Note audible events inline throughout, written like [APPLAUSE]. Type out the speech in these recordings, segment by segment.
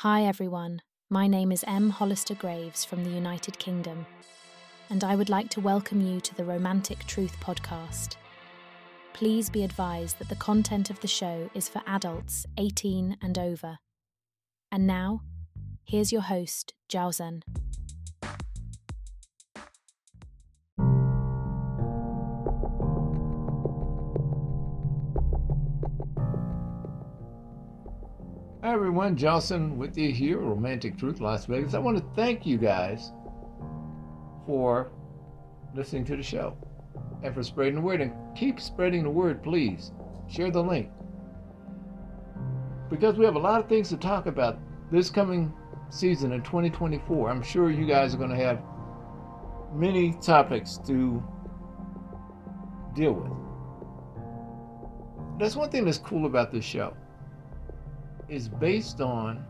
Hi everyone, my name is M. Hollister Graves from the United Kingdom, and I would like to welcome you to the Romantic Truth podcast. Please be advised that the content of the show is for adults 18 and over. And now, here's your host. Hi everyone, Johnson with you here, Romantic Truth Las Vegas. I want to thank you guys for listening to the show and for spreading the word. And keep spreading the word, please. Share the link. Because we have a lot of things to talk about this coming season in 2024. I'm sure you guys are going to have many topics to deal with. That's one thing that's cool about this show is based on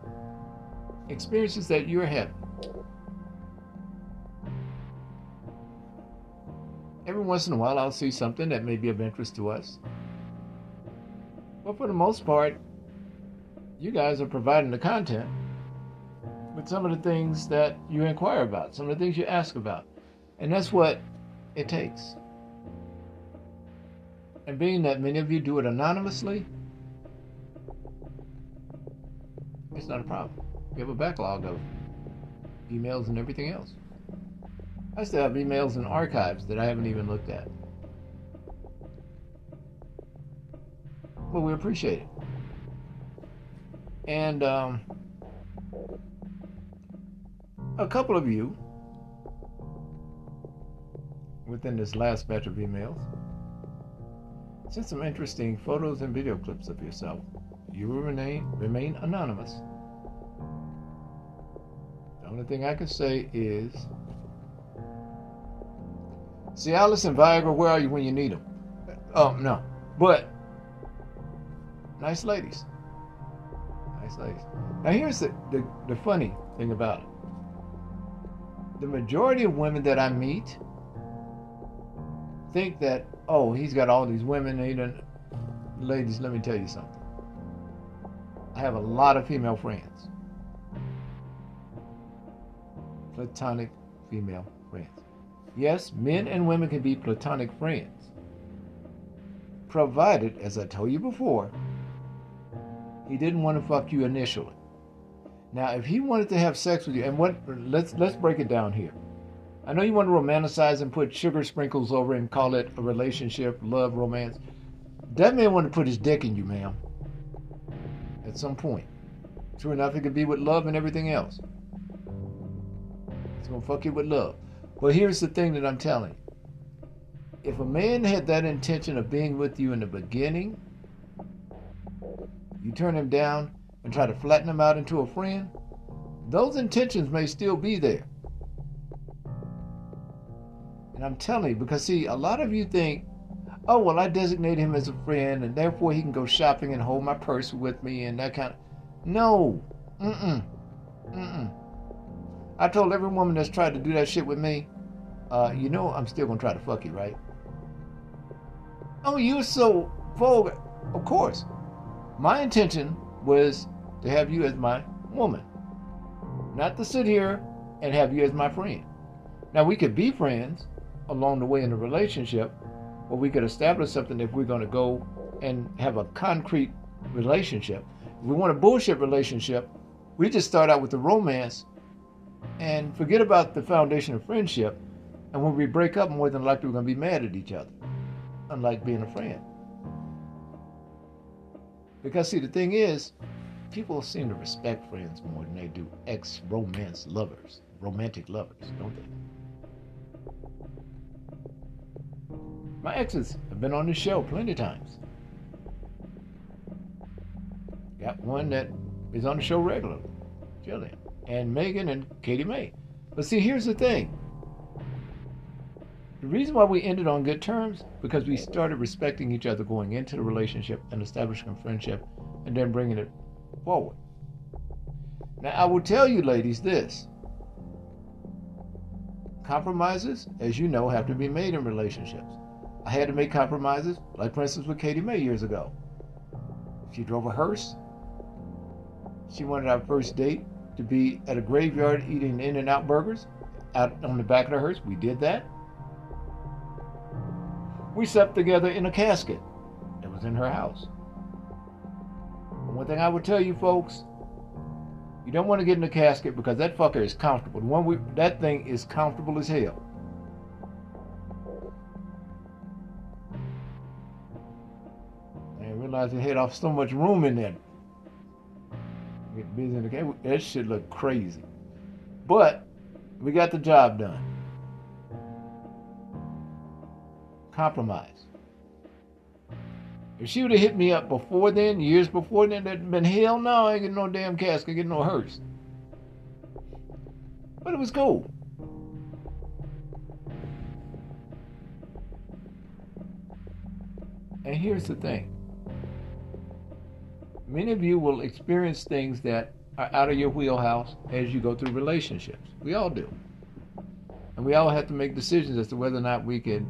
experiences that you're having. Every once in a while, I'll see something that may be of interest to us. But for the most part, you guys are providing the content with some of the things that you inquire about, some of the things you ask about. And that's what it takes. And being that many of you do it anonymously, it's not a problem. We have a backlog of emails and everything else. I still have emails and archives that I haven't even looked at. But we appreciate it. And um, a couple of you within this last batch of emails sent some interesting photos and video clips of yourself. You will remain, remain anonymous. The only thing I can say is Cialis and Viagra, where are you when you need them? Oh, um, no. But, nice ladies. Nice ladies. Now, here's the, the, the funny thing about it the majority of women that I meet think that, oh, he's got all these women. He. Ladies, let me tell you something. I have a lot of female friends. Platonic female friends. Yes, men and women can be platonic friends. Provided, as I told you before, he didn't want to fuck you initially. Now, if he wanted to have sex with you, and what let's let's break it down here. I know you want to romanticize and put sugar sprinkles over and call it a relationship, love, romance. That man wanted to put his dick in you, ma'am. At some point. True enough, it could be with love and everything else. It's gonna fuck you with love. But here's the thing that I'm telling you. If a man had that intention of being with you in the beginning, you turn him down and try to flatten him out into a friend, those intentions may still be there. And I'm telling you, because see, a lot of you think, oh, well, I designate him as a friend and therefore he can go shopping and hold my purse with me and that kind of. No. Mm-mm. Mm-mm. I told every woman that's tried to do that shit with me, uh, you know I'm still gonna try to fuck you, right? Oh, you're so vulgar. Of course. My intention was to have you as my woman. Not to sit here and have you as my friend. Now we could be friends along the way in the relationship, or we could establish something if we're gonna go and have a concrete relationship. If we want a bullshit relationship, we just start out with the romance and forget about the foundation of friendship. And when we break up, more than likely we're going to be mad at each other, unlike being a friend. Because, see, the thing is, people seem to respect friends more than they do ex romance lovers, romantic lovers, don't they? My exes have been on the show plenty of times. Got one that is on the show regularly, Jillian and Megan and Katie May. But see, here's the thing. The reason why we ended on good terms because we started respecting each other going into the relationship and establishing a friendship and then bringing it forward. Now, I will tell you, ladies, this. Compromises, as you know, have to be made in relationships. I had to make compromises, like for instance with Katie May years ago. She drove a hearse. She wanted our first date to be at a graveyard eating In and Out burgers out on the back of the hearse. We did that. We slept together in a casket that was in her house. One thing I would tell you folks, you don't want to get in a casket because that fucker is comfortable. The one we, that thing is comfortable as hell. I realized it had off so much room in there. Get busy in the casket. That shit looked crazy. But we got the job done. Compromise. If she would have hit me up before then, years before then, that'd been hell no, I ain't getting no damn casket, get no hearse. But it was cool. And here's the thing. Many of you will experience things that are out of your wheelhouse as you go through relationships. We all do. And we all have to make decisions as to whether or not we can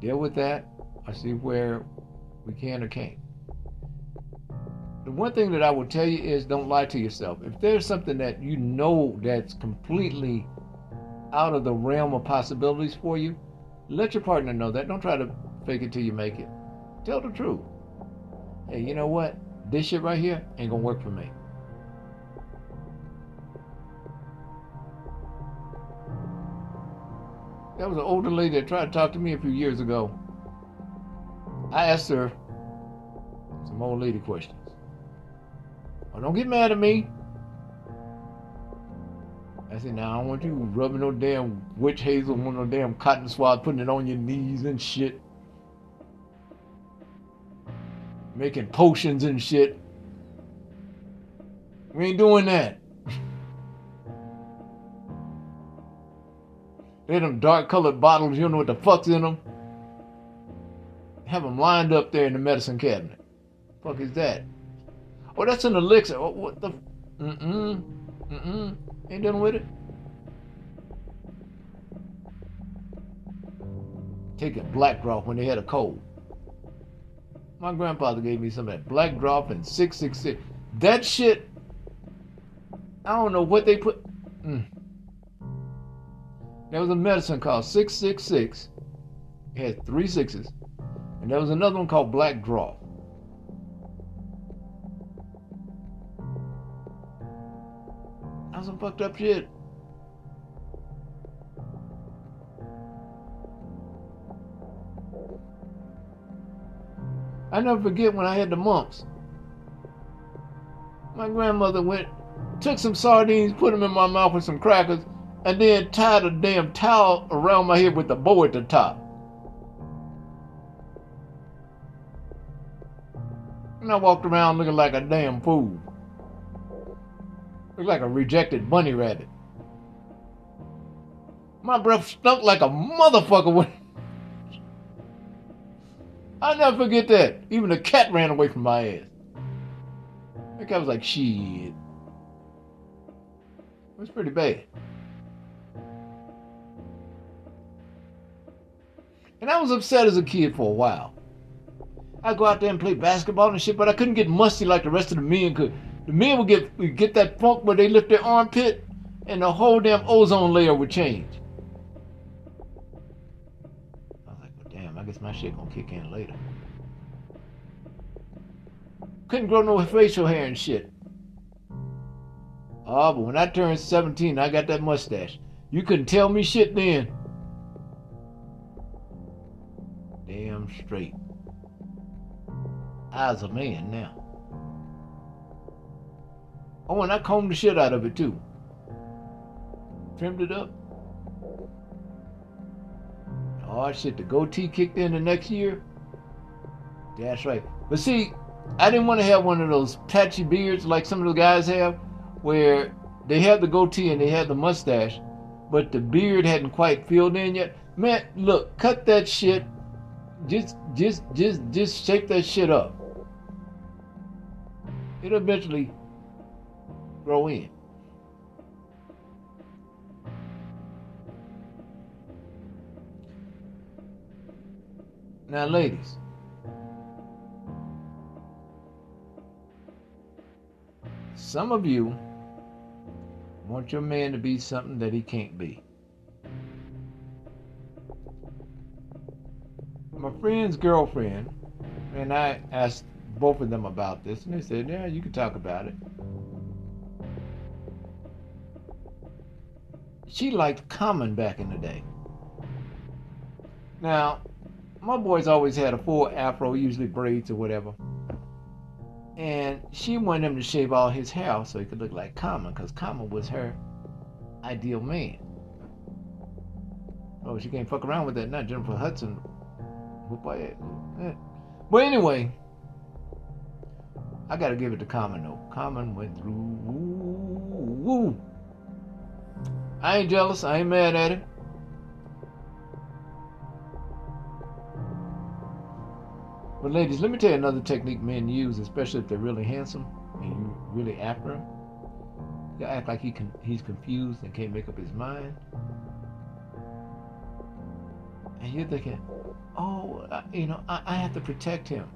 deal with that or see where we can or can't. The one thing that I will tell you is don't lie to yourself. If there's something that you know that's completely out of the realm of possibilities for you, let your partner know that. Don't try to fake it till you make it. Tell the truth. Hey, you know what? This shit right here ain't gonna work for me. That was an older lady that tried to talk to me a few years ago. I asked her some old lady questions. Oh, don't get mad at me. I said, now I don't want you rubbing no damn witch hazel on no damn cotton swab, putting it on your knees and shit. Making potions and shit. We ain't doing that. [LAUGHS] They them dark colored bottles, you don't know what the fuck's in them have them lined up there in the medicine cabinet. Fuck is that? Oh, that's an elixir. Oh, what the? Mm-mm. Mm-mm. Ain't done with it. Taking black drop when they had a cold. My grandfather gave me some of that black drop and 666. That shit, I don't know what they put. Mm. There was a medicine called 666. It had three sixes. And there was another one called Black Draw. That was some fucked up shit. I never forget when I had the mumps. My grandmother went, took some sardines, put them in my mouth with some crackers, and then tied a damn towel around my head with a bow at the top. And I walked around looking like a damn fool. Looked like a rejected bunny rabbit. My breath stunk like a motherfucker when I'll never forget that. Even the cat ran away from my ass. That cat was like, shit. It was pretty bad. And I was upset as a kid for a while. I'd go out there and play basketball and shit, but I couldn't get musty like the rest of the men could. The men would get would get that funk where they lift their armpit and the whole damn ozone layer would change. Guess my shit gonna kick in later. Couldn't grow no facial hair and shit. Oh, but when I turned 17, I got that mustache. You couldn't tell me shit then. Damn straight. I was a man now. Oh, and I combed the shit out of it too. Trimmed it up. Oh shit, the goatee kicked in the next year. That's right. But see, I didn't want to have one of those patchy beards like some of the guys have, where they had the goatee and they had the mustache, but the beard hadn't quite filled in yet. Man, look, cut that shit. Just, just, just, just shape that shit up it'll eventually grow in. Now, ladies, some of you want your man to be something that he can't be. My friend's girlfriend, and I asked both of them about this, and they said, Yeah, you can talk about it. She liked Common back in the day. Now, my boy's always had a full afro, usually braids or whatever. And she wanted him to shave all his hair so he could look like Common, because Common was her ideal man. Oh, she can't fuck around with that, not Jennifer Hudson. Eh, eh. But anyway, I gotta give it to Common though. Common went through. I ain't jealous. I ain't mad at it. But ladies, let me tell you another technique men use, especially if they're really handsome and you really after them. You act like he can, he's confused and can't make up his mind. And you're thinking, oh, you know, I, I have to protect him.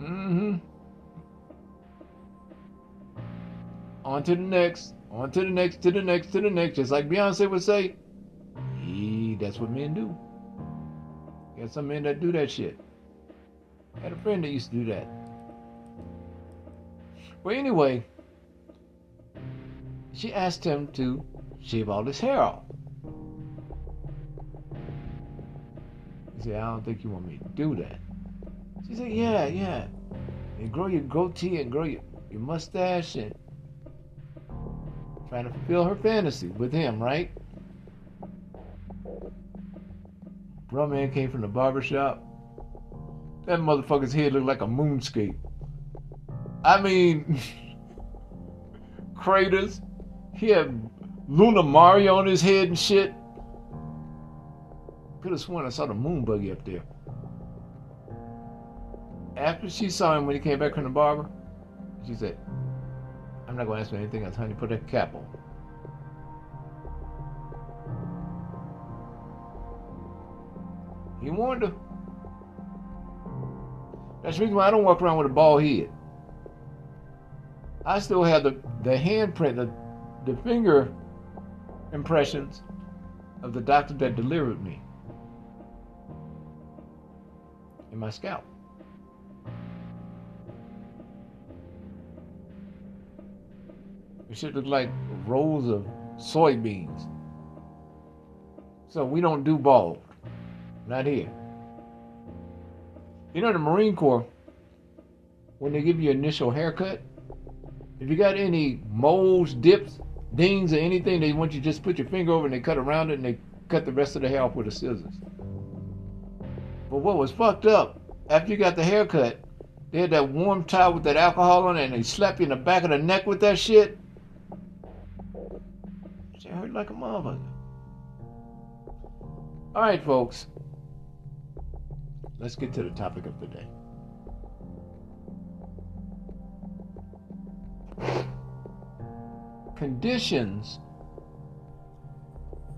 Mm-hmm. On to the next, on to the next, to the next, to the next. Just like Beyonce would say, that's what men do. Got some men that do that shit. Had a friend that used to do that. Well, anyway, she asked him to shave all his hair off. He said, I don't think you want me to do that. She said, Yeah, yeah. And grow your goatee and grow your, your mustache and trying to fulfill her fantasy with him, right? Bro man came from the barber shop that motherfucker's head looked like a moonscape. I mean, [LAUGHS] craters. He had Luna Mario on his head and shit. Could have sworn I saw the moon buggy up there. After she saw him when he came back from the barber, she said, I'm not going to ask for anything else, honey. Put that cap on. He warned her. That's the reason why I don't walk around with a bald head. I still have the, the handprint, the, the finger impressions of the doctor that delivered me in my scalp. It should look like rows of soybeans. So we don't do bald. Not here. You know, the Marine Corps, when they give you initial haircut, if you got any moles, dips, dings, or anything, they want you to just put your finger over and they cut around it and they cut the rest of the hair off with the scissors. But what was fucked up, after you got the haircut, they had that warm towel with that alcohol on it and they slap you in the back of the neck with that shit. It hurt like a motherfucker. All right, folks. Let's get to the topic of the day. Conditions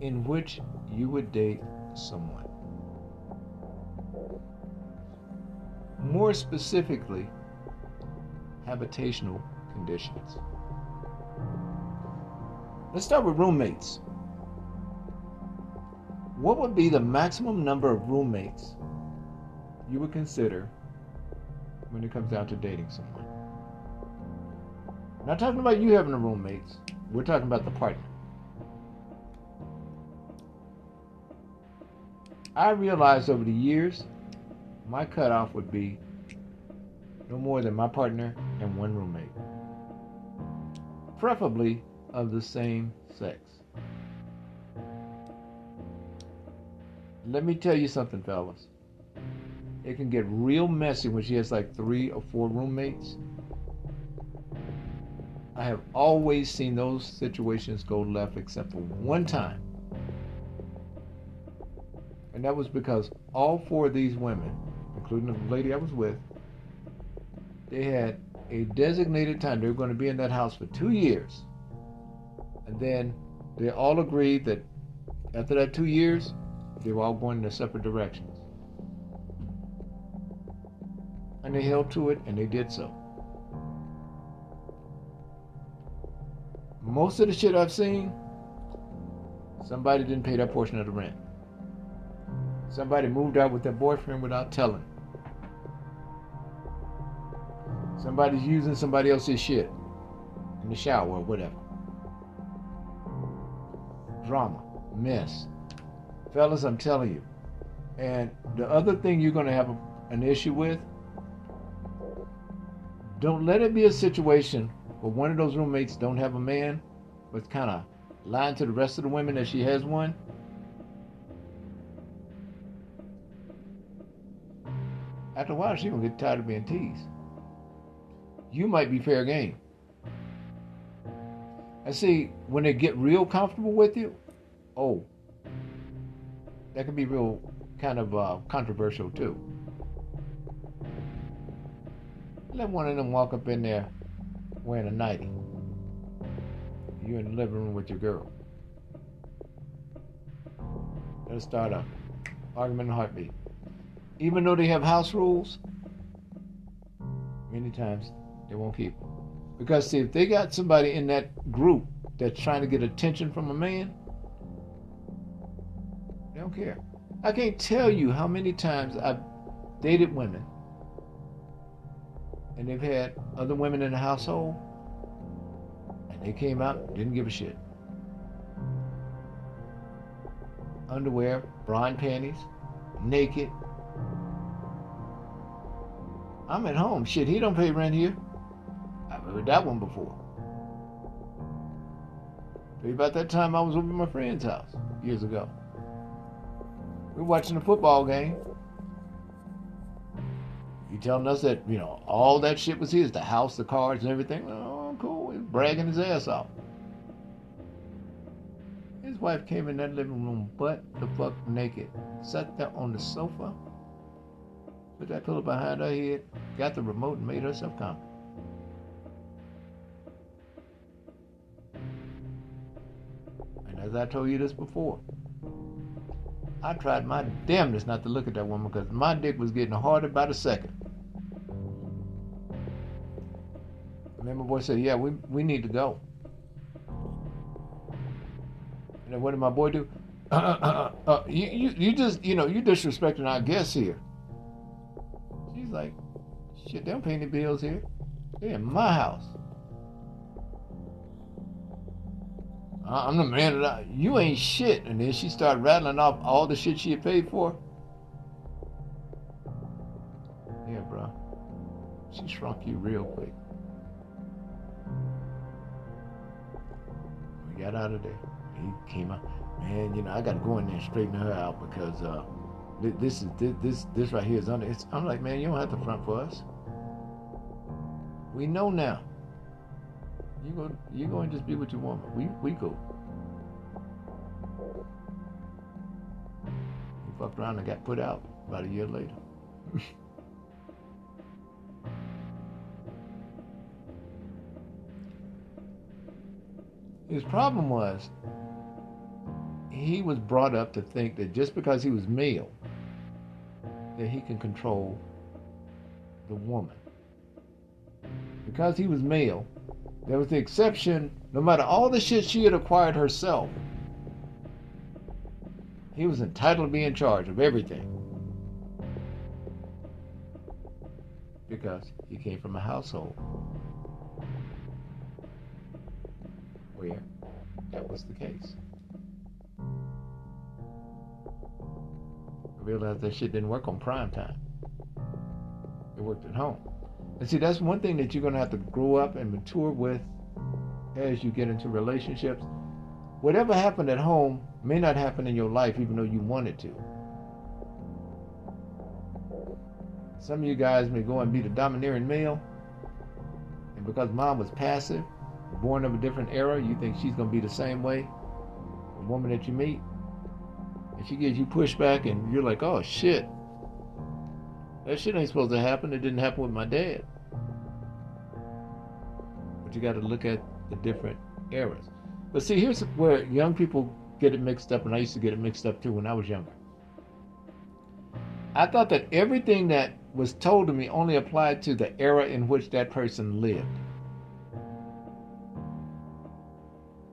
in which you would date someone. More specifically, habitational conditions. Let's start with roommates. What would be the maximum number of roommates you would consider when it comes down to dating someone. not talking about you having a roommates. We're talking about the partner. I realized over the years, my cutoff would be no more than my partner and one roommate. Preferably of the same sex. Let me tell you something, fellas it can get real messy when she has like three or four roommates. I have always seen those situations go left except for one time. And that was because all four of these women, including the lady I was with, they had a designated time. They were going to be in that house for two years. And then they all agreed that after that two years, they were all going in a separate directions. And they held to it and they did so. most of the shit I've seen, somebody didn't pay that portion of the rent. Somebody moved out with their boyfriend without telling. Somebody's using somebody else's shit in the shower or whatever. Drama, mess. Fellas, I'm telling you. And the other thing you're going to have an issue with, don't let it be a situation where one of those roommates don't have a man, but kind of lying to the rest of the women that she has one. After a while, she's going to get tired of being teased. You might be fair game. And see, when they get real comfortable with you, oh, that can be real kind of uh, controversial too. Let one of them walk up in there wearing a nightie. You're in the living room with your girl. Let's start a argument in a heartbeat. Even though they have house rules, many times they won't keep. Because see, if they got somebody in that group that's trying to get attention from a man, they don't care. I can't tell you how many times I've dated women and they've had other women in the household and they came out didn't give a shit. Underwear, bra panties, naked. I'm at home. Shit, he don't pay rent here. I've heard that one before. Maybe about that time I was over at my friend's house years ago. We were watching a football game. You telling us that, you know, all that shit was his, the house, the cars, and everything. Oh, cool. He's bragging his ass off. His wife came in that living room butt the fuck naked. Sat there on the sofa. Put that pillow behind her head. Got the remote and made herself comfortable. And as I told you this before, I tried my damnedest not to look at that woman because my dick was getting harder by the second. And then my boy said, Yeah, we, we need to go. And then what did my boy do? [CLEARS THROAT] Uh, uh, uh, uh, you, you, you just, you know, you disrespecting our guests here. She's like, Shit, they don't pay any bills here. They're in my house. I'm the man that I, you ain't shit. And then she started rattling off all the shit she had paid for. Yeah, bro. She shrunk you real quick. We got out of there. He came out. Man, you know, I got to go in there and straighten her out because uh, this is this, this this right here is under. It's, I'm like, man, you don't have to front for us. We know now. You go, you go and just be with your woman. We we go. He fucked around and got put out about a year later. [LAUGHS] His problem was he was brought up to think that just because he was male, that he can control the woman. Because he was male, there was the exception, no matter all the shit she had acquired herself, he was entitled to be in charge of everything. Because he came from a household where that was the case. I realized that shit didn't work on prime time. It worked at home. And see, that's one thing that you're going to have to grow up and mature with as you get into relationships. Whatever happened at home may not happen in your life, even though you want it to. Some of you guys may go and be the domineering male, and because mom was passive, born of a different era, you think she's going to be the same way. The woman that you meet, and she gives you pushback, and you're like, oh shit, that shit ain't supposed to happen. It didn't happen with my dad. But you got to look at the different eras. But see, here's where young people get it mixed up, and I used to get it mixed up too when I was younger. I thought that everything that was told to me only applied to the era in which that person lived.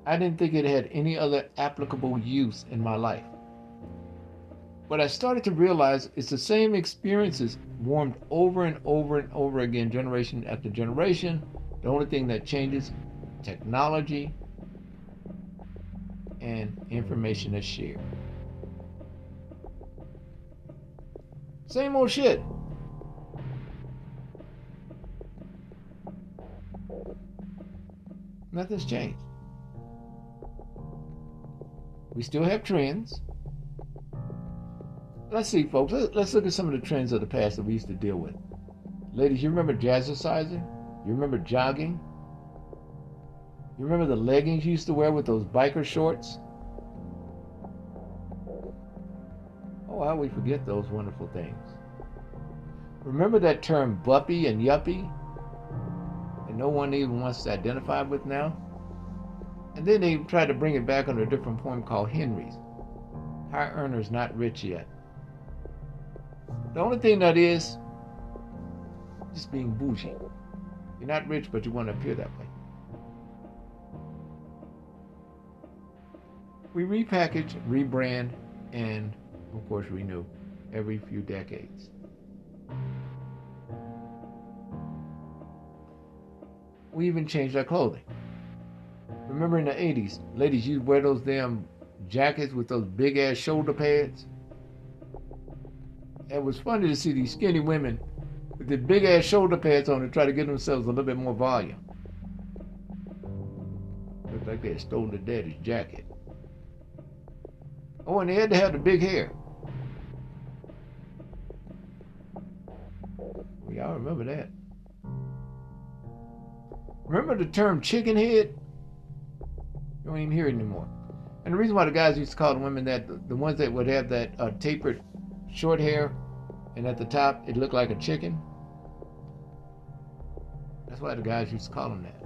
I didn't think it had any other applicable use in my life. But I started to realize is the same experiences warmed over and over and over again, generation after generation. The only thing that changes technology and information is shared. Same old shit. Nothing's changed. We still have trends. Let's see, folks. Let's look at some of the trends of the past that we used to deal with. Ladies, you remember jazzercising? You remember jogging? You remember the leggings you used to wear with those biker shorts? Oh, how we forget those wonderful things. Remember that term buppy and yuppie? And no one even wants to identify with now? And then they tried to bring it back under a different form called Henry's. High earners not rich yet. The only thing that is, just being bougie. You're not rich, but you want to appear that way. We repackage, rebrand, and of course renew every few decades. We even changed our clothing. Remember in the 80s, ladies to wear those damn jackets with those big ass shoulder pads? It was funny to see these skinny women with the big ass shoulder pads on to try to give themselves a little bit more volume. Looked like they had stolen the daddy's jacket. Oh, and they had to have the big hair. We all remember that. Remember the term chicken head? You don't even hear it anymore. And the reason why the guys used to call the women that, the ones that would have that uh, tapered short hair, and at the top it looked like a chicken. That's why the guys used to call them that.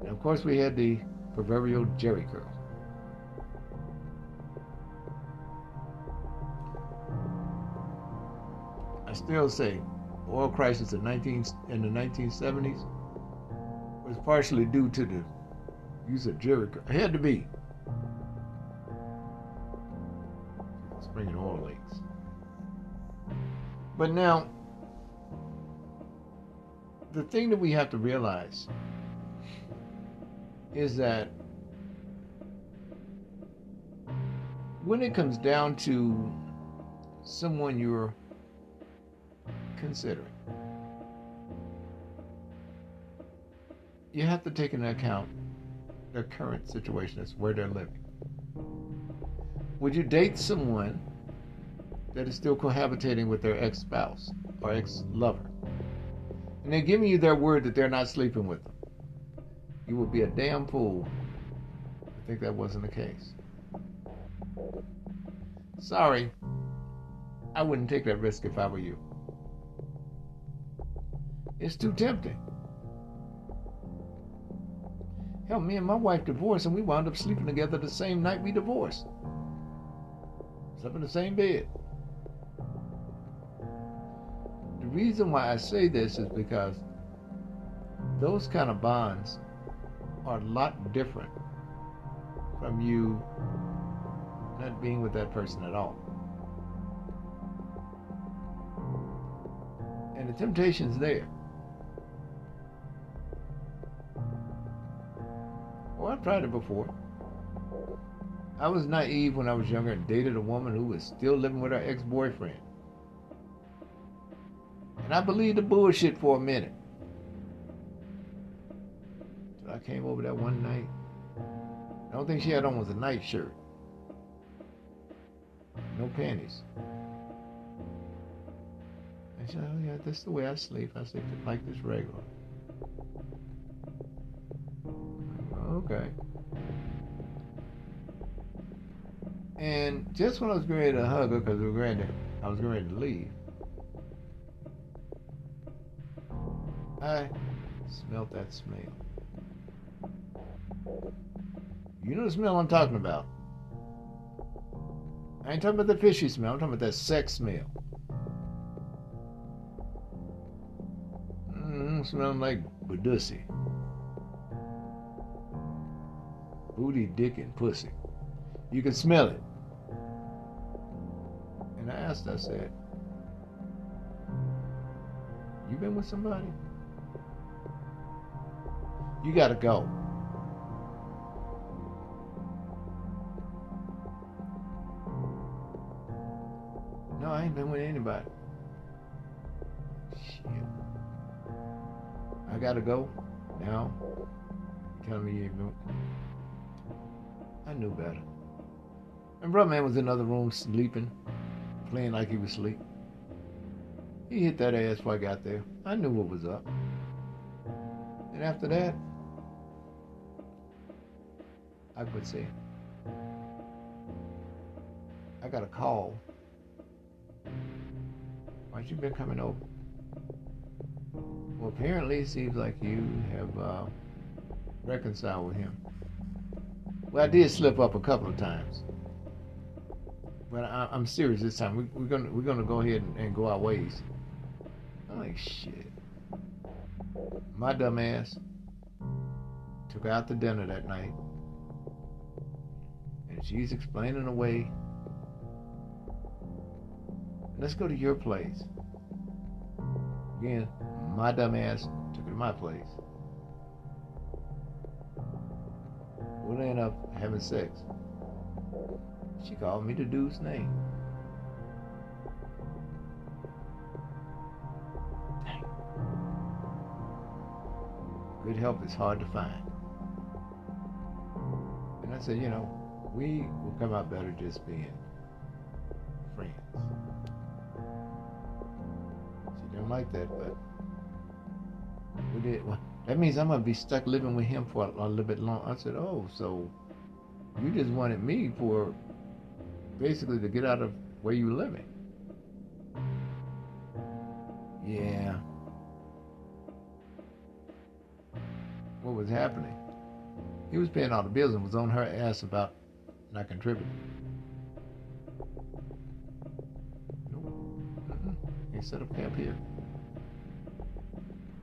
And of course, we had the proverbial Jheri curl. I still say, oil crisis in 19 in the 1970s was partially due to the use of Jheri curl. It had to be. Springing oil lakes. But now, the thing that we have to realize is that when it comes down to someone you're considering, you have to take into account their current situation as where they're living. Would you date someone that is still cohabitating with their ex spouse or ex lover? And they're giving you their word that they're not sleeping with them. You would be a damn fool I think that wasn't the case. Sorry, I wouldn't take that risk if I were you. It's too tempting. Hell, me and my wife divorced and we wound up sleeping together the same night we divorced. Slept in the same bed. The reason why I say this is because those kind of bonds are a lot different from you not being with that person at all. And the temptation's there. Well, I've tried it before. I was naive when I was younger and dated a woman who was still living with her ex boyfriend. And I believed the bullshit for a minute. So I came over that one night. I don't think she had on was a nightshirt. No panties. I said, oh yeah, that's the way I sleep. I sleep like this regular. Okay. And just when I was ready to hug her, because we were ready, I was ready to leave, I smelt that smell. You know the smell I'm talking about. I ain't talking about the fishy smell. I'm talking about that sex smell. Mm, smelling like Badussy. Booty, dick, and pussy. You can smell it. I said, You been with somebody? You gotta go. No, I ain't been with anybody. Shit. I gotta go now. Telling me you ain't been. I knew better. And brother man was in another room sleeping, playing like he was asleep. He hit that ass before I got there. I knew what was up. And after that, I could say, I got a call. Why you been coming over? Well, apparently it seems like you have uh, reconciled with him. Well, I did slip up a couple of times, but I, am serious this time. We, are gonna we're gonna go ahead and, and go our ways. I'm like shit. My dumb ass took out to dinner that night, and she's explaining away. Let's go to your place. Again, my dumb ass took her to my place. We'll end up having sex. She called me the dude's name. Dang. Good help is hard to find. And I said, you know, we will come out better just being friends. She didn't like that, but we did. Well, that means I'm gonna be stuck living with him for a, a little bit long. I said, oh, so you just wanted me for basically to get out of where you're living. Yeah. What was happening? He was paying all the bills and was on her ass about not contributing. Nope. Mm-mm. He set up camp here.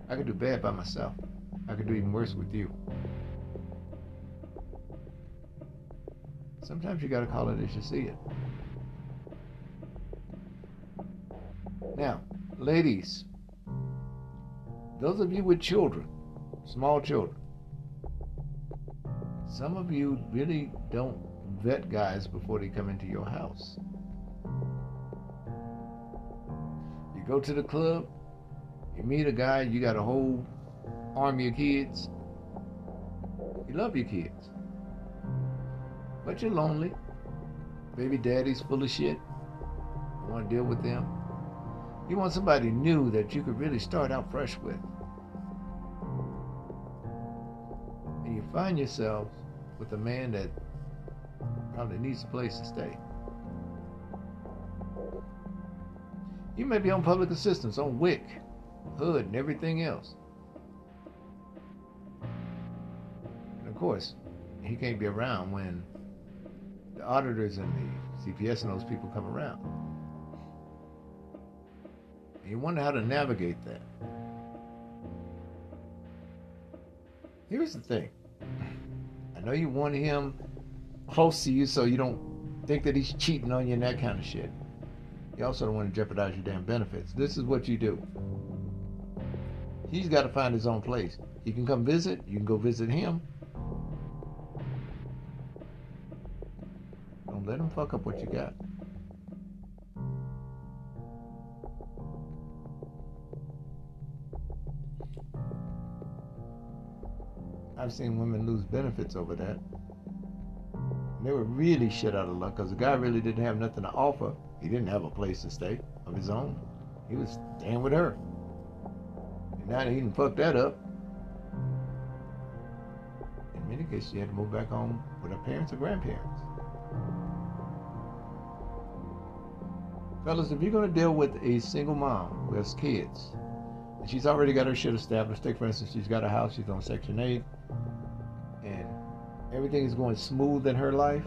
I could do bad by myself. I could do even worse with you. Sometimes you gotta call it as you see it. Now, ladies, those of you with children, small children, some of you really don't vet guys before they come into your house. You go to the club, you meet a guy, you got a whole army of kids. You love your kids. But you're lonely. Baby daddy's full of shit. You want to deal with them. You want somebody new that you could really start out fresh with. And you find yourself with a man that probably needs a place to stay. You may be on public assistance, on WIC hood, and everything else. And of course, he can't be around when the auditors and the CPS and those people come around. And you wonder how to navigate that. Here's the thing. I know you want him close to you so you don't think that he's cheating on you and that kind of shit. You also don't want to jeopardize your damn benefits. This is what you do. He's got to find his own place. He can come visit. You can go visit him. Let him fuck up what you got. I've seen women lose benefits over that. They were really shit out of luck because the guy really didn't have nothing to offer. He didn't have a place to stay of his own. He was staying with her. And now that he done fucked that up, in many cases, she had to move back home with her parents or grandparents. Fellas, if you're going to deal with a single mom who has kids, and she's already got her shit established, take for instance, she's got a house, she's on Section 8, and everything is going smooth in her life,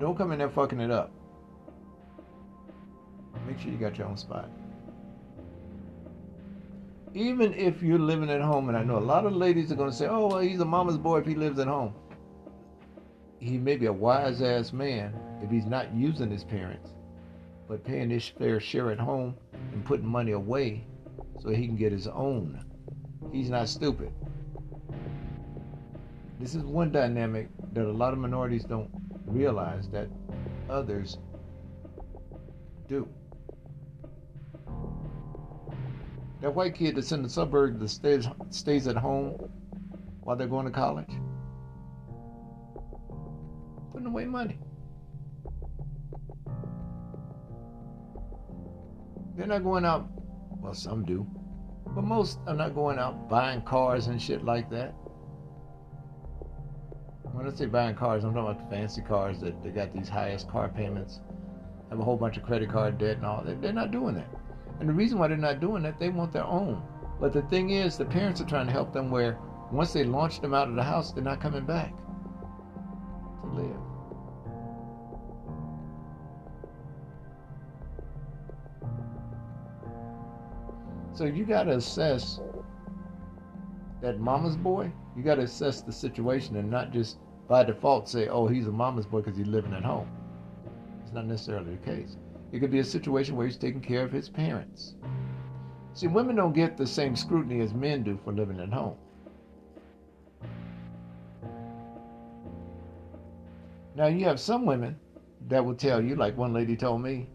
don't come in there fucking it up. Make sure you got your own spot. even if you're living at home, and I know a lot of ladies are going to say, oh, well, he's a mama's boy if he lives at home. He may be a wise ass man if he's not using his parents, but paying his fair share at home and putting money away so he can get his own. He's not stupid. This is one dynamic that a lot of minorities don't realize that others do. That white kid that's in the suburbs that stays, stays at home while they're going to college, putting away money. They're not going out, well, some do, but most are not going out buying cars and shit like that. When I say buying cars, I'm talking about the fancy cars that they got these highest car payments, have a whole bunch of credit card debt and all. They're not doing that. And the reason why they're not doing that, they want their own. But the thing is, the parents are trying to help them where once they launch them out of the house, they're not coming back live. So you got to assess that mama's boy. You got to assess the situation and not just by default say, oh, he's a mama's boy because he's living at home. It's not necessarily the case. It could be a situation where he's taking care of his parents. See, women don't get the same scrutiny as men do for living at home. Now, you have some women that will tell you, like one lady told me,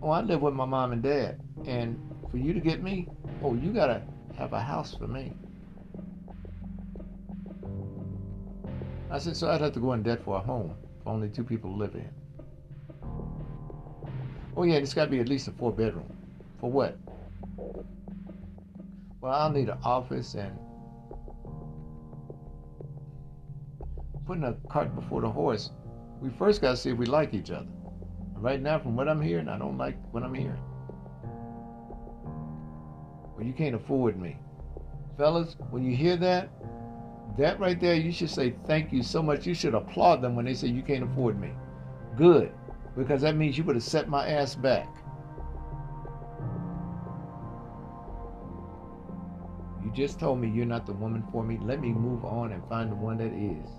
Oh, I live with my mom and dad, and for you to get me, oh, you got to have a house for me. I said, So I'd have to go in debt for a home for only two people to live in. Oh yeah, it's got to be at least a four bedroom. For what? Well, I'll need an office and putting a cart before the horse. We first got to see if we like each other. Right now, from what I'm hearing, I don't like what I'm hearing. Well, you can't afford me. Fellas, when you hear that, that right there, you should say thank you so much. You should applaud them when they say you can't afford me. Good because that means you would have set my ass back. You just told me you're not the woman for me. Let me move on and find the one that is.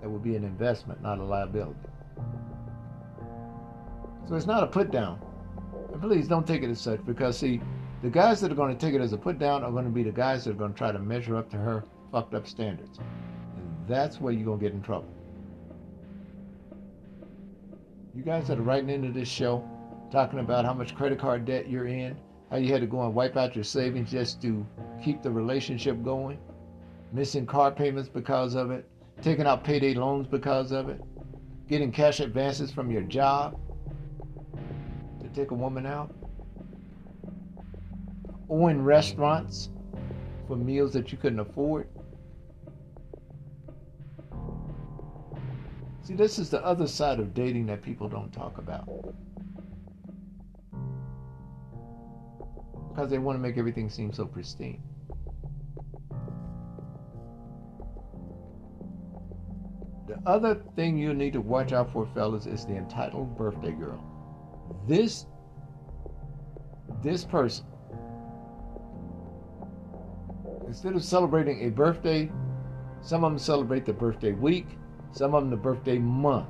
That would be an investment, not a liability. So it's not a put down. And please don't take it as such because, see, the guys that are going to take it as a put down are going to be the guys that are going to try to measure up to her fucked up standards. And that's where you're going to get in trouble. You guys that are writing into this show, talking about how much credit card debt you're in, how you had to go and wipe out your savings just to keep the relationship going, missing car payments because of it, taking out payday loans because of it, getting cash advances from your job to take a woman out, owing restaurants for meals that you couldn't afford. See, this is the other side of dating that people don't talk about. Because they want to make everything seem so pristine. The other thing you need to watch out for, fellas, is the entitled birthday girl. This this person, instead of celebrating a birthday, some of them celebrate the birthday week, some of them the birthday month.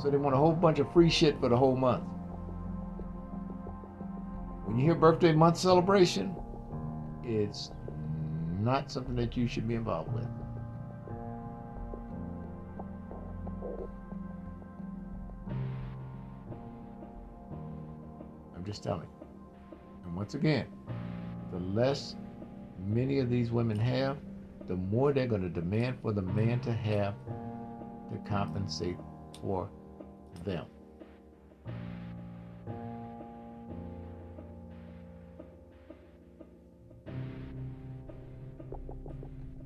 So they want a whole bunch of free shit for the whole month. When you hear birthday month celebration, it's not something that you should be involved with. Just telling. And once again, the less many of these women have, the more they're going to demand for the man to have to compensate for them.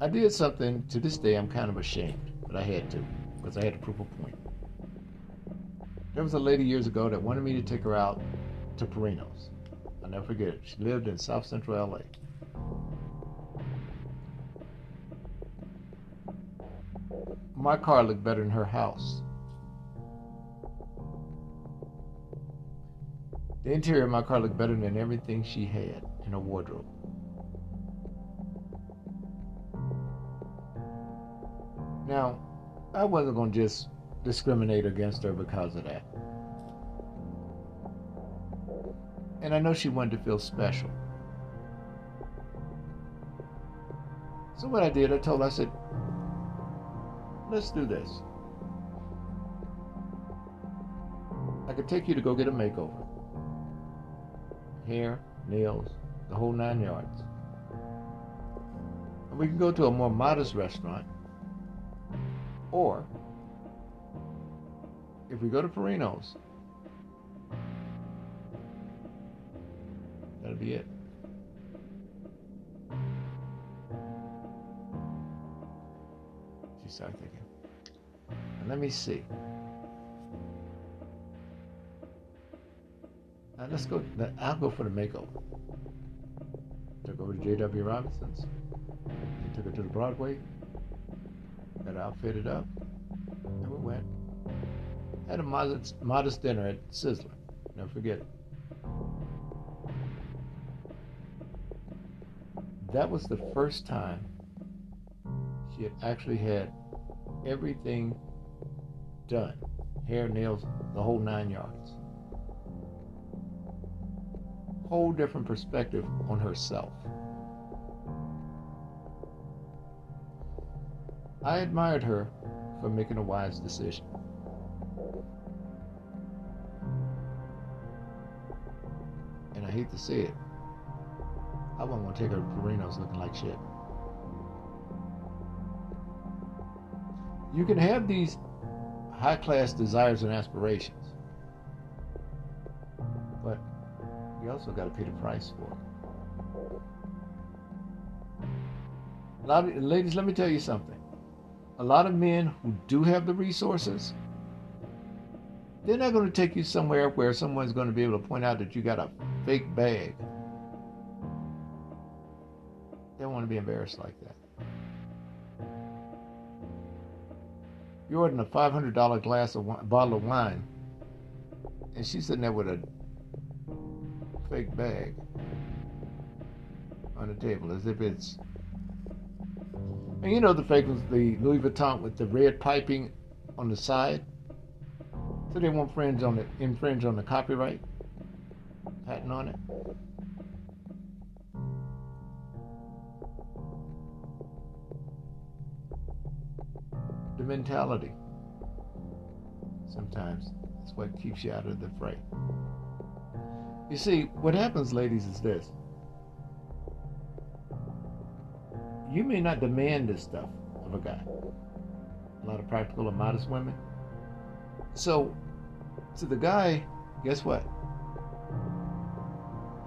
I did something to this day I'm kind of ashamed, but I had to because I had to prove a point. There was a lady years ago that wanted me to take her out to Perino's. I'll never forget it. She lived in South Central LA. My car looked better than her house. The interior of my car looked better than everything she had in her wardrobe. Now, I wasn't going to just discriminate against her because of that. And I know she wanted to feel special. So what I did, I told her, I said, let's do this. I could take you to go get a makeover. Hair, nails, the whole nine yards. And we can go to a more modest restaurant. Or, if we go to Perino's, that'll be it. She started thinking, let me see. Now let's go. I'll go for the makeover. Took over to J.W. Robinson's. took her to the Broadway. Got outfitted up, and we went. Had a modest, modest dinner at Sizzler. Never forget it. That was the first time she had actually had everything done hair, nails, the whole nine yards. Whole different perspective on herself. I admired her for making a wise decision. And I hate to say it, I wasn't going to take her to Perino's looking like shit. You can have these high class desires and aspirations, but you also got to pay the price for it. A lot of, ladies, let me tell you something. A lot of men who do have the resources, they're not going to take you somewhere where someone's going to be able to point out that you got a fake bag. Want to be embarrassed like that. You're ordering a $500 glass of wine, bottle of wine, and she's sitting there with a fake bag on the table as if it's and you know the fake was the Louis Vuitton with the red piping on the side. So they won't infringe on the infringe on the copyright patent on it. The mentality. Sometimes it's what keeps you out of the fray. You see, what happens, ladies, is this. you may not demand this stuff of a guy. A lot of practical and modest women. So, to the guy, guess what?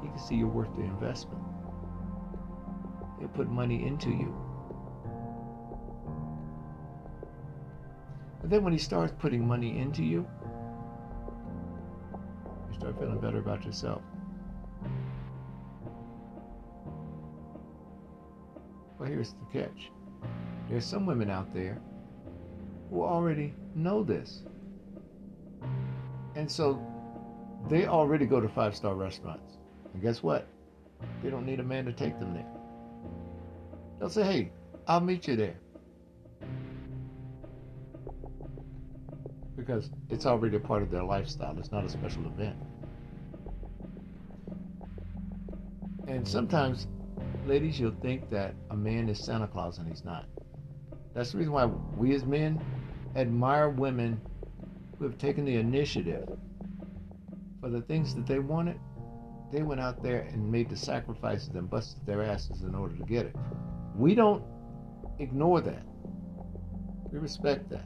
He can see you're worth the investment. He'll put money into you. And then when he starts putting money into you, you start feeling better about yourself. But here's the catch there's some women out there who already know this. And so they already go to five star restaurants. And guess what? They don't need a man to take them there. They'll say, hey, I'll meet you there. Because it's already a part of their lifestyle, it's not a special event. And sometimes ladies, you'll think that a man is Santa Claus and he's not. That's the reason why we as men admire women who have taken the initiative for the things that they wanted. They went out there and made the sacrifices and busted their asses in order to get it. We don't ignore that. We respect that.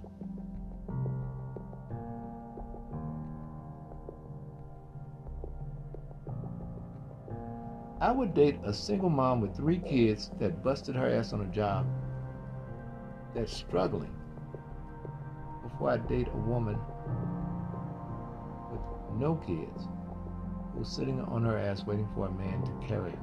I would date a single mom with three kids that busted her ass on a job that's struggling before I date a woman with no kids who's sitting on her ass waiting for a man to carry her.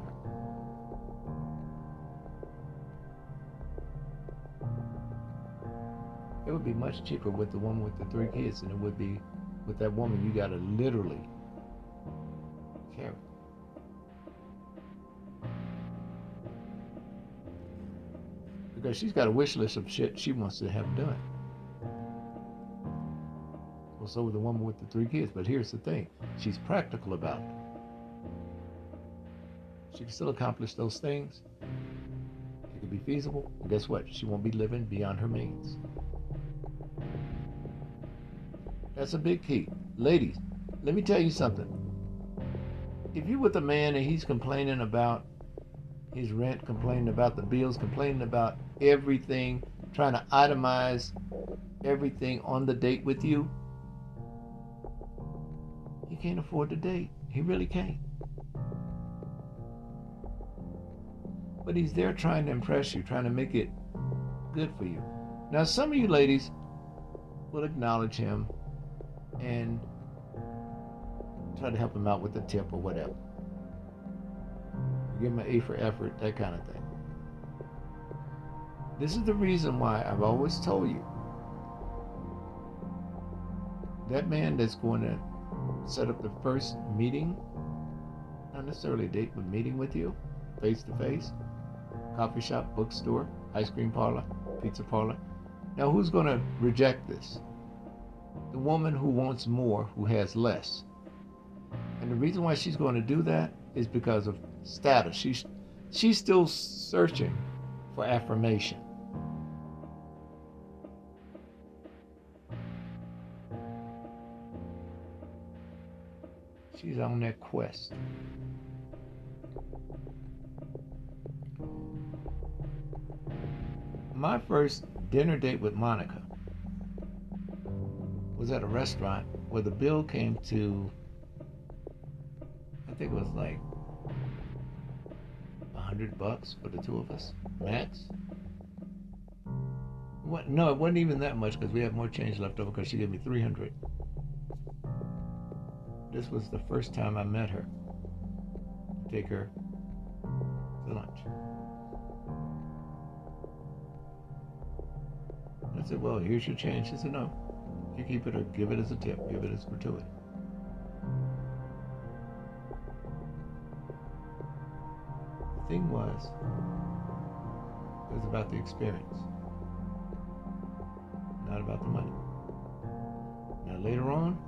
It would be much cheaper with the woman with the three kids than it would be with that woman you gotta literally because she's got a wish list of shit she wants to have done. Well, so with the woman with the three kids. But here's the thing she's practical about it. She can still accomplish those things. It could be feasible. And guess what? She won't be living beyond her means. That's a big key. Ladies, let me tell you something. If you're with a man and he's complaining about his rent, complaining about the bills, complaining about everything, trying to itemize everything on the date with you, he can't afford to date. He really can't. But he's there trying to impress you, trying to make it good for you. Now, some of you ladies will acknowledge him and try to help him out with the tip or whatever. Give him an A for effort, that kind of thing. This is the reason why I've always told you that man that's going to set up the first meeting, not necessarily a date, but meeting with you, face to face, coffee shop, bookstore, ice cream parlor, pizza parlor. Now, who's going to reject this? The woman who wants more, who has less. And the reason why she's going to do that is because of status. She's she's still searching for affirmation. She's on that quest. My first dinner date with Monica was at a restaurant where the bill came to I think it was like a hundred bucks for the two of us, max. What? No, it wasn't even that much because we have more change left over because she gave me three hundred. This was the first time I met her. Take her to lunch. I said, "Well, here's your change." She said, "No, you keep it or give it as a tip. Give it as gratuity." The thing was, it was about the experience, not about the money. Now, later on,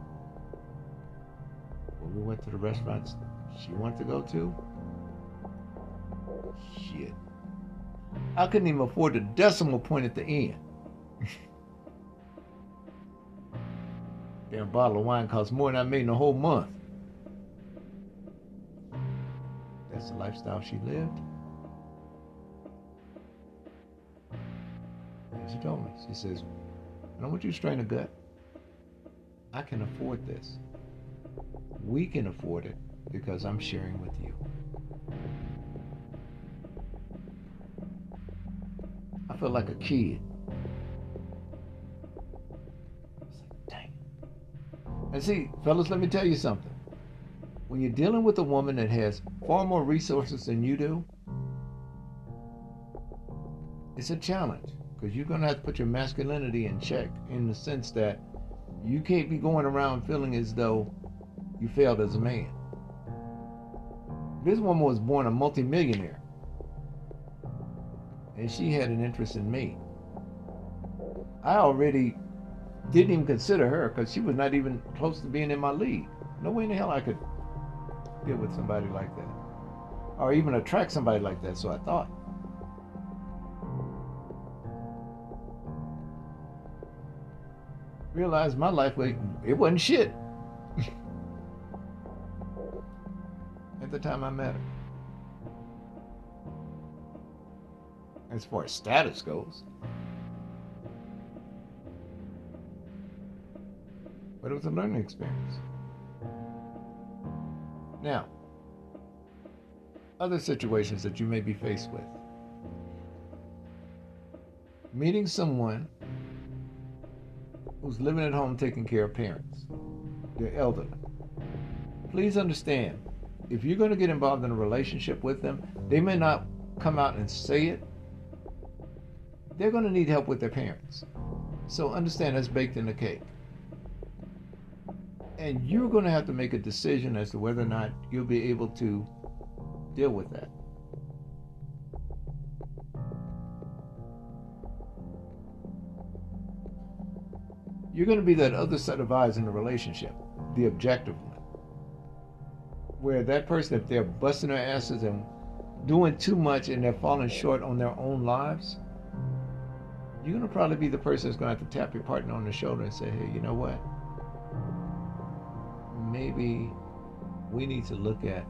when we went to the restaurants she wanted to go to, shit. I couldn't even afford the decimal point at the end. [LAUGHS] Damn bottle of wine costs more than I made in a whole month. That's the lifestyle she lived. And she told me, she says, I don't want you to strain a gut. I can afford this. We can afford it because I'm sharing with you. I feel like a kid. Like, dang. And see, fellas, let me tell you something when you're dealing with a woman that has far more resources than you do, it's a challenge because you're going to have to put your masculinity in check in the sense that you can't be going around feeling as though you failed as a man. This woman was born a multimillionaire and she had an interest in me. I already didn't even consider her because she was not even close to being in my league. No way in the hell I could get with somebody like that. Or even attract somebody like that, so I thought. Realized my life, it wasn't shit. [LAUGHS] At the time I met her. As far as status goes. But it was a learning experience. Now, other situations that you may be faced with. Meeting someone who's living at home taking care of parents, they're elderly. Please understand, if you're going to get involved in a relationship with them, they may not come out and say it. They're going to need help with their parents. So understand that's baked in the cake. And you're going to have to make a decision as to whether or not you'll be able to deal with that. You're going to be that other set of eyes in the relationship, the objective where that person, if they're busting their asses and doing too much and they're falling short on their own lives, you're to probably be the person that's to have to tap your partner on the shoulder and say, hey, you know what? Maybe we need to look at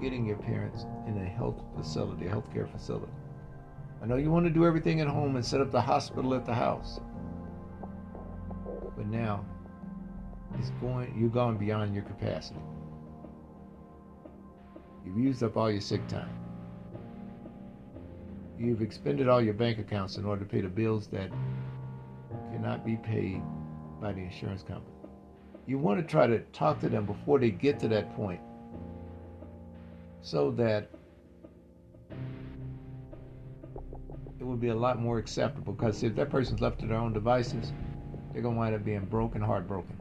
getting your parents in a health facility, a healthcare facility. I know you want to do everything at home and set up the hospital at the house. But now it's going you're going beyond your capacity. You've used up all your sick time. You've expended all your bank accounts in order to pay the bills that cannot be paid by the insurance company. You want to try to talk to them before they get to that point so that it would be a lot more acceptable because if that person's left to their own devices, they're going to wind up being broken, heartbroken.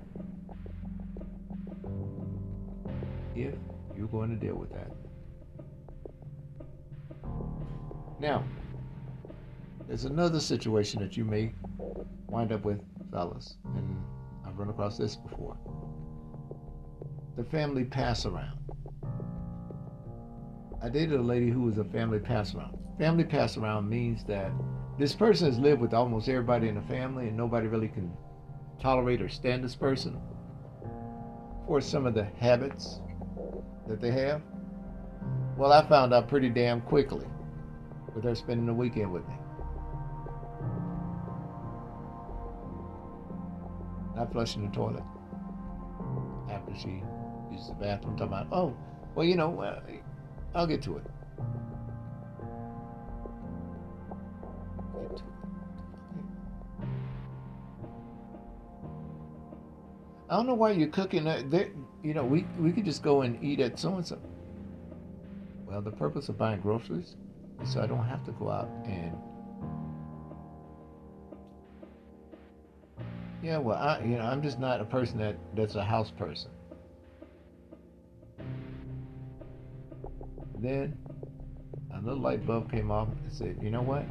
If you're going to deal with that. Now, there's another situation that you may wind up with, fellas, and I've run across this before. The family pass around. I dated a lady who was a family pass around. Family pass around means that this person has lived with almost everybody in the family and nobody really can tolerate or stand this person for some of the habits that they have. Well, I found out pretty damn quickly with her spending the weekend with me. Not flushing the toilet after she uses the bathroom. Talking about, oh, well, you know, I'll get to it. I don't know why you're cooking. There, you know, we we could just go and eat at so and so. Well, the purpose of buying groceries is so I don't have to go out and. Yeah, well, I you know I'm just not a person that that's a house person. Then a little light bulb came off and said, you know what?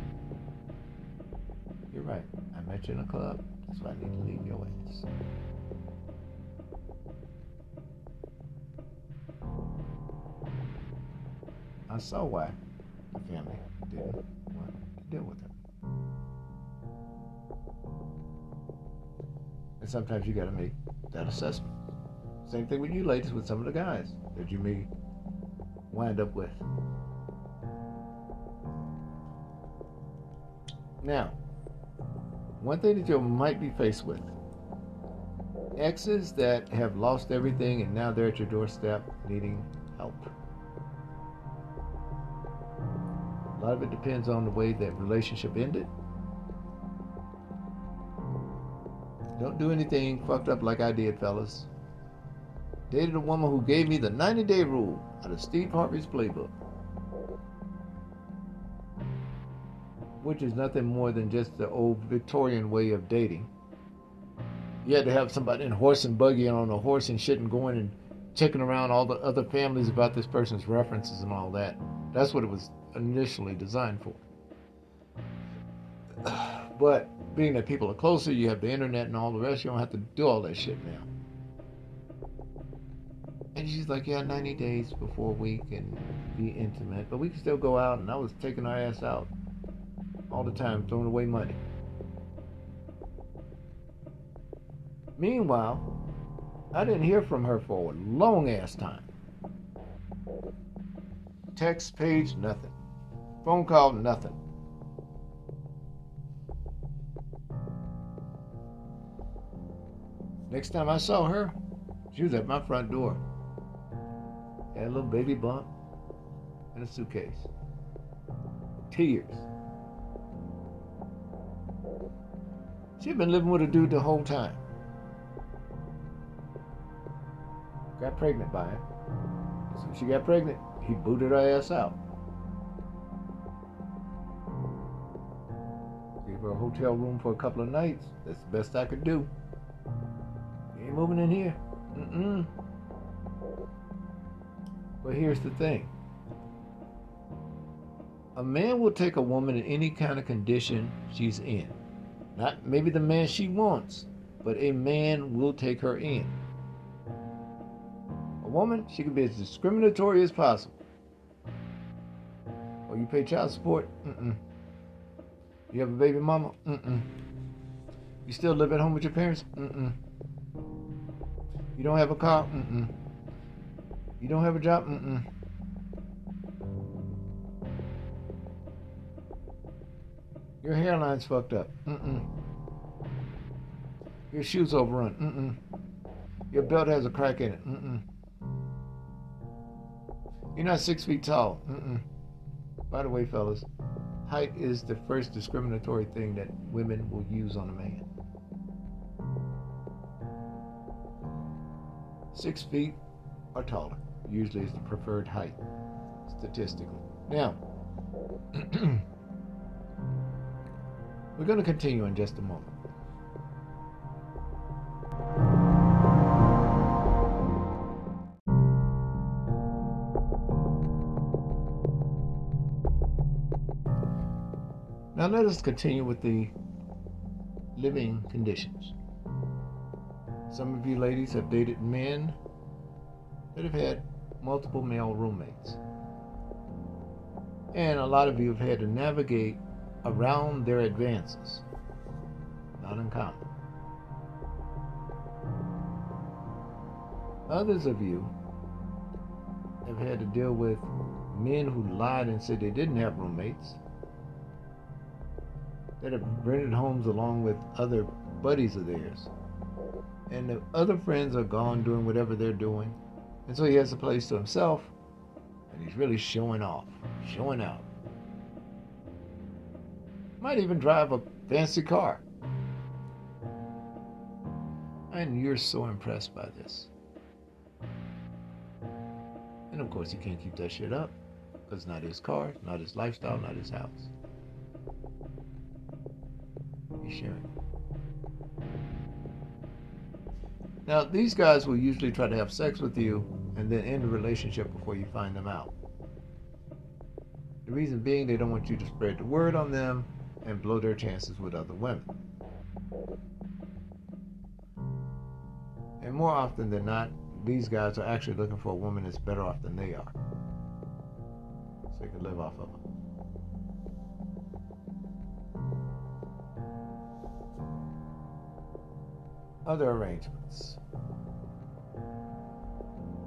You're right. I met you in a club. That's why I need to leave your ass. I saw why the family didn't want to deal with her. And sometimes you got to make that assessment. Same thing with you ladies, with some of the guys that you may wind up with. Now, one thing that you might be faced with exes that have lost everything and now they're at your doorstep needing help. Lot of it depends on the way that relationship ended. Don't do anything fucked up like I did, fellas. Dated a woman who gave me the 90 day rule out of Steve Harvey's playbook. Which is nothing more than just the old Victorian way of dating. You had to have somebody in horse and buggy and on a horse and shit and going and checking around all the other families about this person's references and all that. That's what it was initially designed for. [SIGHS] But being that people are closer, you have the internet and all the rest, you don't have to do all that shit now. And she's like, yeah, 90 days before we can be intimate, but we can still go out. And I was taking our ass out all the time, throwing away money. Meanwhile, I didn't hear from her for a long ass time. Text page, nothing. Phone call, nothing. Next time I saw her, she was at my front door. Had a little baby bump and a suitcase. Tears. She'd been living with a dude the whole time. Got pregnant by him. So she got pregnant, he booted her ass out. Hotel room for a couple of nights. That's the best I could do. You ain't moving in here. Mm-mm. But here's the thing. A man will take a woman in any kind of condition she's in. Not maybe the man she wants, but a man will take her in. A woman, she can be as discriminatory as possible. Oh, you pay child support? Mm-mm. You have a baby mama? Mm-mm. You still live at home with your parents? Mm-mm. You don't have a car? Mm-mm. You don't have a job? Mm-mm. Your hairline's fucked up. Mm-mm. Your shoes overrun. Mm-mm. Your belt has a crack in it. Mm-mm. You're not six feet tall. Mm-mm. By the way, fellas, height is the first discriminatory thing that women will use on a man. Six feet or taller usually is the preferred height, statistically. Now, [CLEARS THROAT] we're going to continue in just a moment. Let us continue with the living conditions. Some of you ladies have dated men that have had multiple male roommates. And a lot of you have had to navigate around their advances. Not uncommon. Others of you have had to deal with men who lied and said they didn't have roommates, that have rented homes along with other buddies of theirs. And the other friends are gone doing whatever they're doing. And so he has a place to himself, and he's really showing off, showing out. Might even drive a fancy car. And you're so impressed by this. And of course, he can't keep that shit up because it's not his car, not his lifestyle, not his house. He's sharing. Now, these guys will usually try to have sex with you and then end the relationship before you find them out. The reason being they don't want you to spread the word on them and blow their chances with other women. And more often than not, these guys are actually looking for a woman that's better off than they are. So they can live off of them. Other arrangements.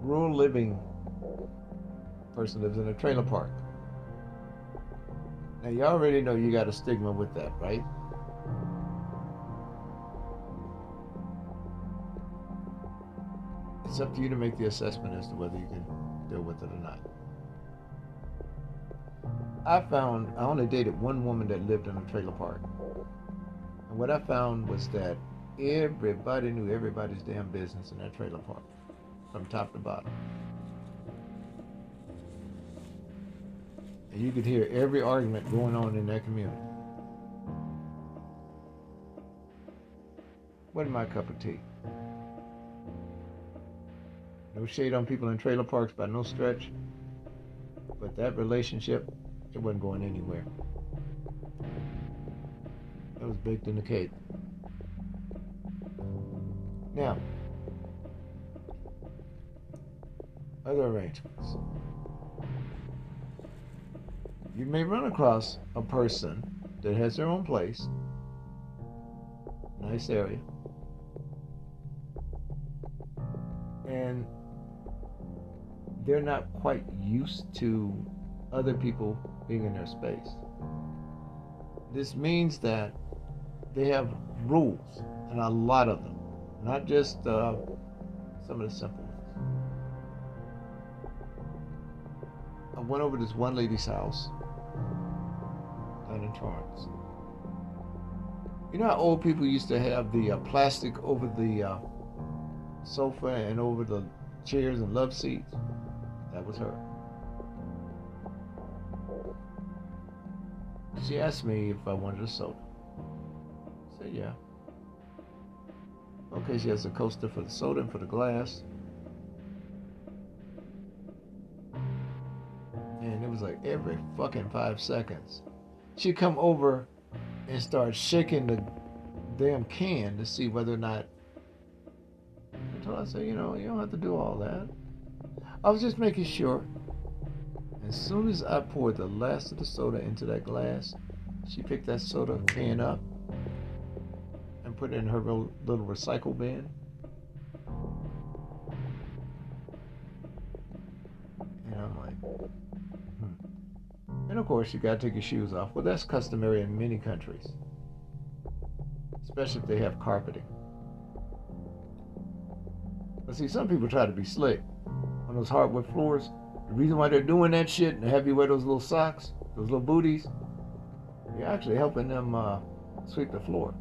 Rural living person lives in a trailer park. Now you already know you got a stigma with that, right? It's up to you to make the assessment as to whether you can deal with it or not. I found I only dated one woman that lived in a trailer park. And what I found was that everybody knew everybody's damn business in that trailer park, from top to bottom. And you could hear every argument going on in that community. Wasn't my cup of tea. No shade on people in trailer parks by no stretch. But that relationship, it wasn't going anywhere. That was baked in the cake. Now, other arrangements. You may run across a person that has their own place, nice area, and they're not quite used to other people being in their space. This means that they have rules, and a lot of them, not just uh, some of the simple ones. I went over to this one lady's house down in Torrance. You know how old people used to have the uh, plastic over the uh, sofa and over the chairs and love seats? That was her. She asked me if I wanted a soda. I said, yeah. Okay, she has a coaster for the soda and for the glass. And it was like every fucking five seconds. She'd come over and start shaking the damn can to see whether or not. Until I said, you know, you don't have to do all that. I was just making sure. As soon as I poured the last of the soda into that glass, she picked that soda can up put it in her little recycle bin. And I'm like, hmm. And of course, you got to take your shoes off. Well, that's customary in many countries, especially if they have carpeting. But see, some people try to be slick on those hardwood floors. The reason why they're doing that shit and have you wear those little socks, those little booties, you're actually helping them uh, sweep the floor.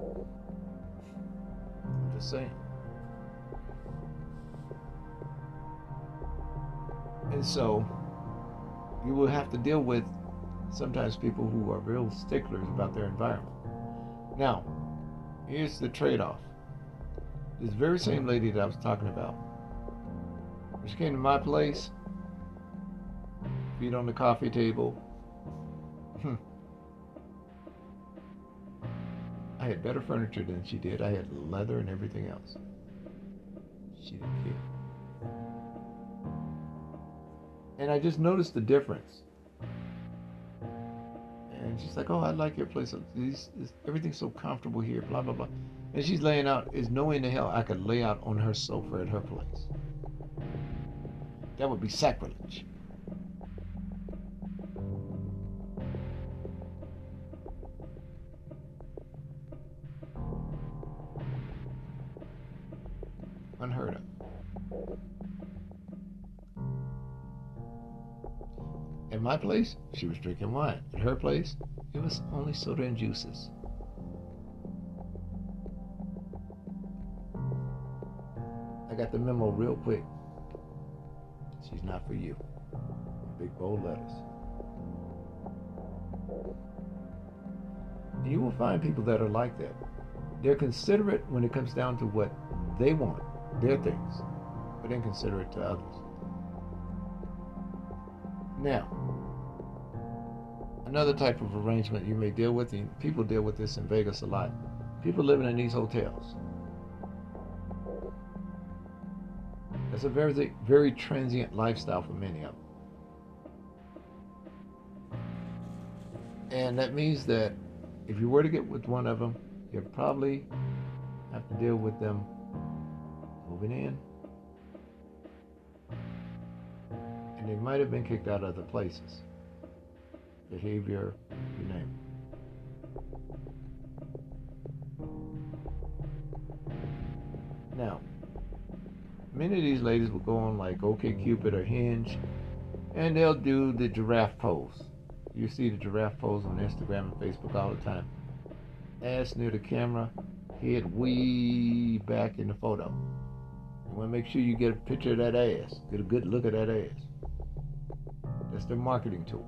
Just saying. And so you will have to deal with sometimes people who are real sticklers about their environment. Now, here's the trade off. This very same lady that I was talking about, she came to my place, feet on the coffee table. I had better furniture than she did. I had leather and everything else. She didn't care. And I just noticed the difference. And she's like, "Oh, I like your place. Everything's so comfortable here." Blah blah blah. And she's laying out. Is no way in the hell I could lay out on her sofa at her place. That would be sacrilege. Place, she was drinking wine. At her place, it was only soda and juices. I got the memo real quick. She's not for you. Big bold letters. And you will find people that are like that. They're considerate when it comes down to what they want, their things, but inconsiderate to others. Now, another type of arrangement you may deal with, and people deal with this in Vegas a lot. People living in these hotels. It's a very, very transient lifestyle for many of them. And that means that if you were to get with one of them, you'd probably have to deal with them moving in. And they might have been kicked out of other places. Behavior, you name. Now, many of these ladies will go on like OkCupid or Hinge, and they'll do the giraffe pose. You see the giraffe pose on Instagram and Facebook all the time. Ass near the camera, head way back in the photo. You want to make sure you get a picture of that ass, get a good look at that ass. That's their marketing tool.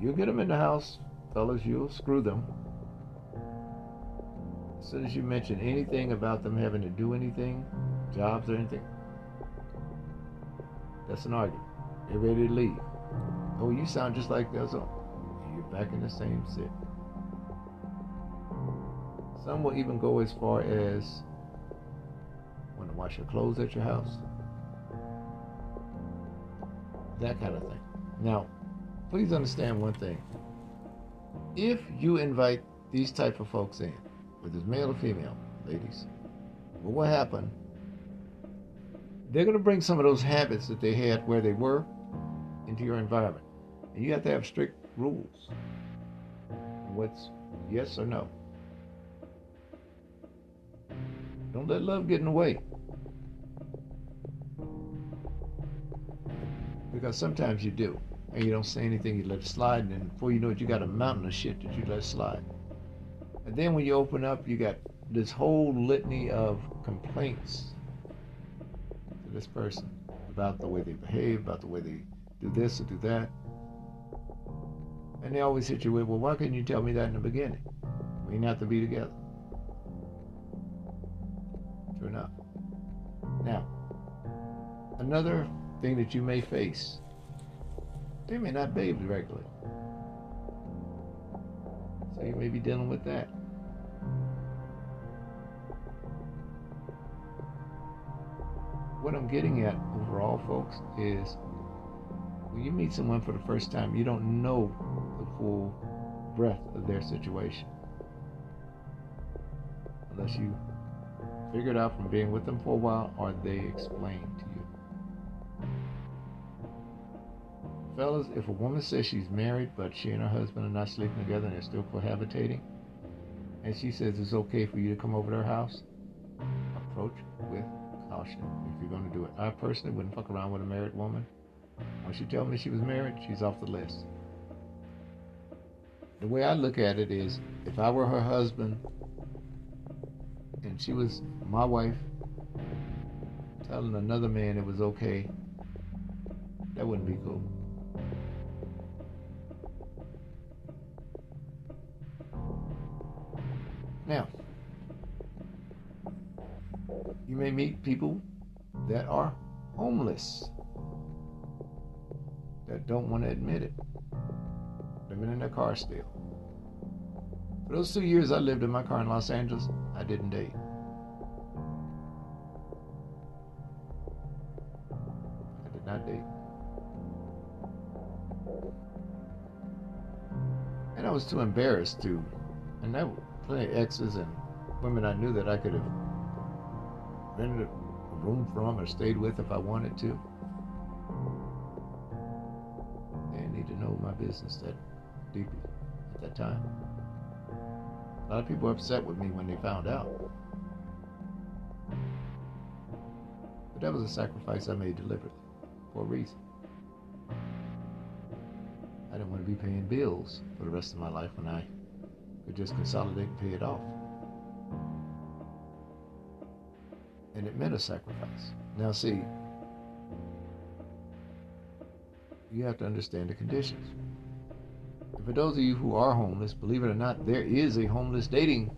You'll get them in the house, fellas. You'll screw them. As soon as you mention anything about them having to do anything, jobs or anything, that's an argument. They're ready to leave. Oh, you sound just like that. So oh, you're back in the same sit. Some will even go as far as want to wash your clothes at your house. That kind of thing. Now, please understand one thing. If you invite these type of folks in, whether it's male or female, ladies, well, what happened? They're going to bring some of those habits that they had where they were into your environment. And you have to have strict rules. What's yes or no? Don't let love get in the way. Because sometimes you do. And you don't say anything, you let it slide, and then before you know it, you got a mountain of shit that you let slide. And then when you open up, you got this whole litany of complaints to this person about the way they behave, about the way they do this or do that. And they always hit you with, well, why couldn't you tell me that in the beginning? We didn't have to be together. True enough. Now, another thing that you may face They may not bathe regularly. So you may be dealing with that. What I'm getting at overall, folks, is when you meet someone for the first time, you don't know the full breadth of their situation. Unless you figure it out from being with them for a while or they explain to you. Fellas, if a woman says she's married but she and her husband are not sleeping together and they're still cohabitating, and she says it's okay for you to come over to her house, approach with caution if you're going to do it. I personally wouldn't fuck around with a married woman. Once she tell me she was married, she's off the list. The way I look at it is, if I were her husband and she was my wife telling another man it was okay, that wouldn't be cool. Now, you may meet people that are homeless that don't want to admit it, living in their car still. For those two years I lived in my car in Los Angeles, I didn't date. I did not date. And I was too embarrassed to. And were plenty of exes and women I knew that I could have rented a room from or stayed with if I wanted to. They need to know my business that deeply at that time. A lot of people were upset with me when they found out. But that was a sacrifice I made deliberately for a reason. I didn't want to be paying bills for the rest of my life when I could just consolidate and pay it off. And it meant a sacrifice. Now, see, you have to understand the conditions. And for those of you who are homeless, believe it or not, there is a homeless dating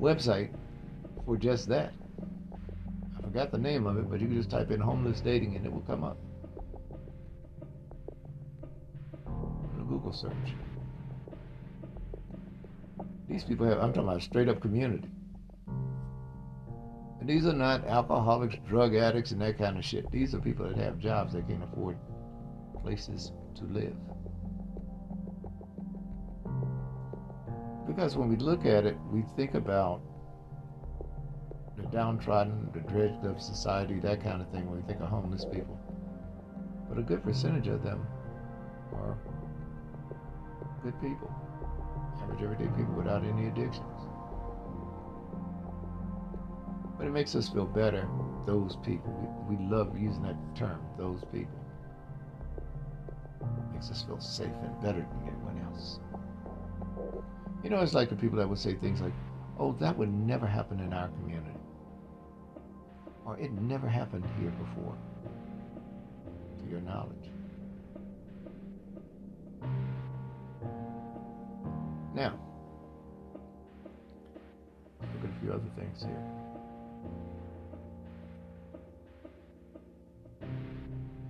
website for just that. I forgot the name of it, but you can just type in homeless dating and it will come up. A Google search. These people have, I'm talking about straight up community. And these are not alcoholics, drug addicts, and that kind of shit. These are people that have jobs that can't afford places to live. Because when we look at it, we think about the downtrodden, the dredged of society, that kind of thing, when we think of homeless people. But a good percentage of them are good people, average everyday people without any addictions. But it makes us feel better, those people. We, we love using that term, those people. It makes us feel safe and better than anyone else. You know, it's like the people that would say things like, oh, that would never happen in our community. Or it never happened here before, to your knowledge. Now, look at a few other things here.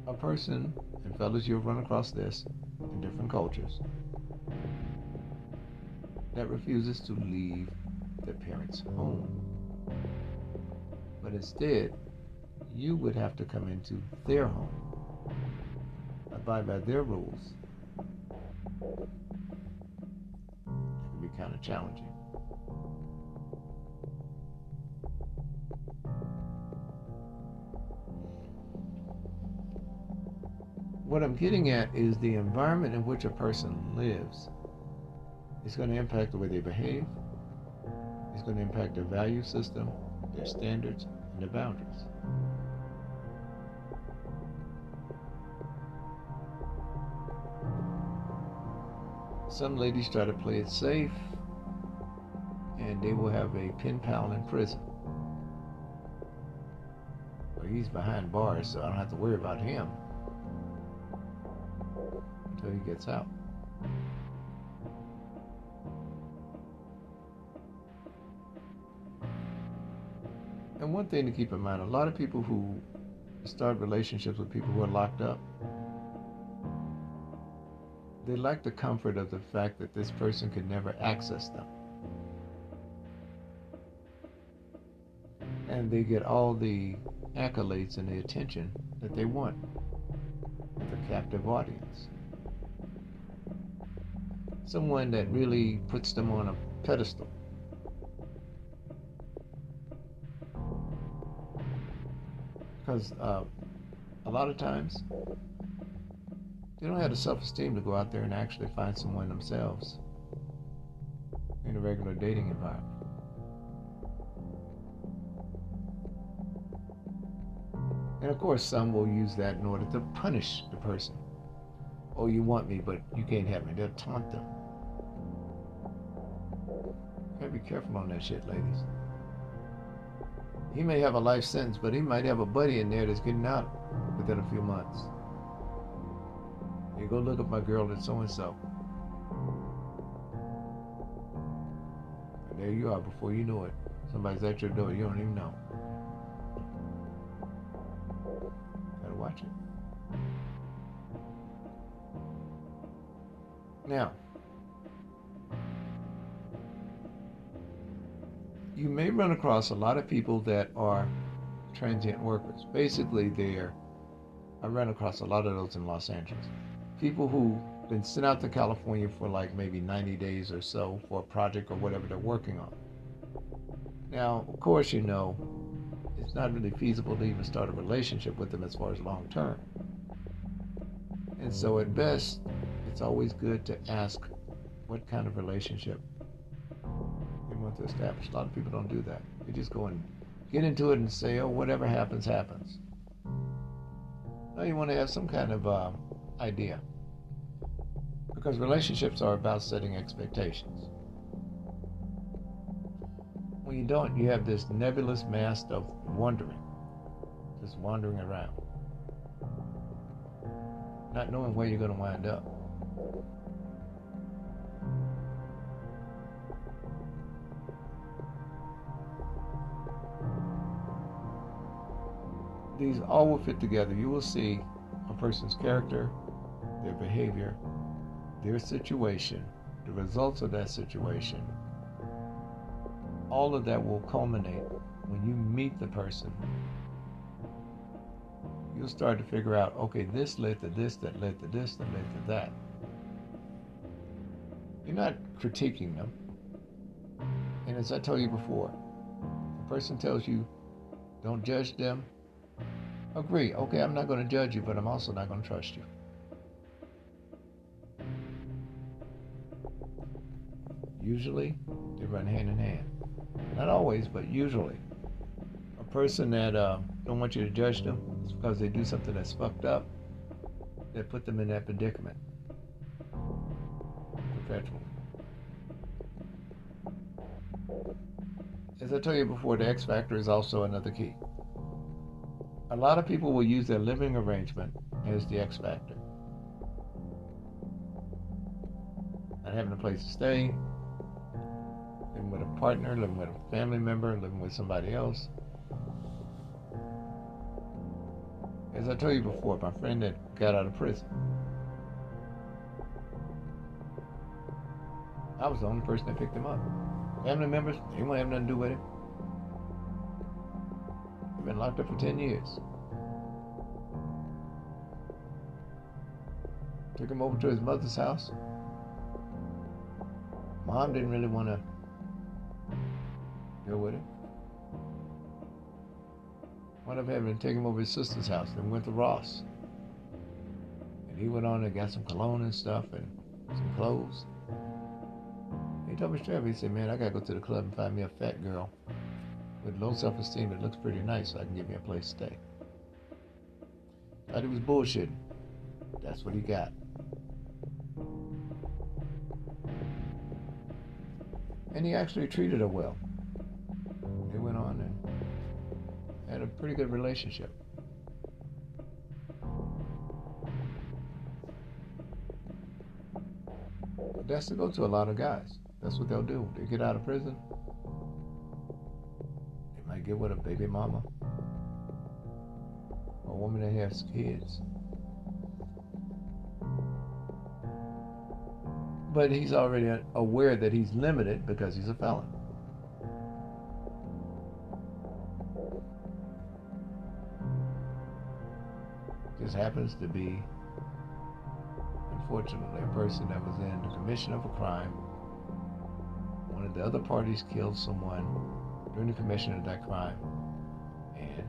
A person, and fellas, you'll run across this in different cultures, that refuses to leave their parents' home. But instead, you would have to come into their home, abide by their rules. Kind of challenging. What I'm getting at is the environment in which a person lives is going to impact the way they behave. It's going to impact their value system, their standards, and their boundaries. Some ladies try to play it safe, and they will have a pen pal in prison. Well, he's behind bars, so I don't have to worry about him until he gets out. And one thing to keep in mind a lot of people who start relationships with people who are locked up they like the comfort of the fact that this person could never access them. And they get all the accolades and the attention that they want a captive audience. Someone that really puts them on a pedestal. Because uh, a lot of times they don't have the self esteem to go out there and actually find someone themselves in a regular dating environment. And of course, some will use that in order to punish the person. Oh, you want me, but you can't have me. They'll taunt them. Gotta be careful on that shit, ladies. He may have a life sentence, but he might have a buddy in there that's getting out within a few months. Go look up my girl at so and so. There you are before you know it. Somebody's at your door, you don't even know. Gotta watch it. Now, you may run across a lot of people that are transient workers. Basically, they're, I ran across a lot of those in Los Angeles people who've been sent out to California for like maybe 90 days or so for a project or whatever they're working on. Now, of course, you know, it's not really feasible to even start a relationship with them as far as long term. And so, at best, it's always good to ask what kind of relationship you want to establish. A lot of people don't do that. They just go and get into it and say, oh, whatever happens, happens. Now, you want to have some kind of uh, idea. Because relationships are about setting expectations. When you don't, you have this nebulous mass of wandering, just wandering around, not knowing where you're going to wind up. These all will fit together. You will see a person's character, their behavior, their situation, the results of that situation, all of that will culminate when you meet the person. You'll start to figure out okay, this led to this, that led to this, that led to that. You're not critiquing them. And as I told you before, the person tells you, don't judge them, agree. Okay, I'm not going to judge you, but I'm also not going to trust you. Usually, they run hand in hand. Not always, but usually. A person that uh, don't want you to judge them is because they do something that's fucked up that put them in that predicament perpetually. As I told you before, the X factor is also another key. A lot of people will use their living arrangement as the X factor. Not having a place to stay, living with a partner, living with a family member, living with somebody else. As I told you before, my friend that got out of prison. I was the only person that picked him up. Family members, they won't have nothing to do with him. He's been locked up for 10 years. Took him over to his mother's house. Mom didn't really want to Go with him. Wound up having to take him over his sister's house. Then went to Ross. And he went on and got some cologne and stuff and some clothes. He told me straight up, he said, Man, I gotta go to the club and find me a fat girl with low self esteem that looks pretty nice so I can give me a place to stay. Thought he was bullshitting. That's what he got. And he actually treated her well pretty good relationship. But that's to go to a lot of guys. That's what they'll do. They get out of prison. They might get with a baby mama. A woman that has kids. but he's already aware that he's limited because he's a felon. Happens to be, unfortunately, a person that was in the commission of a crime. One of the other parties killed someone during the commission of that crime. And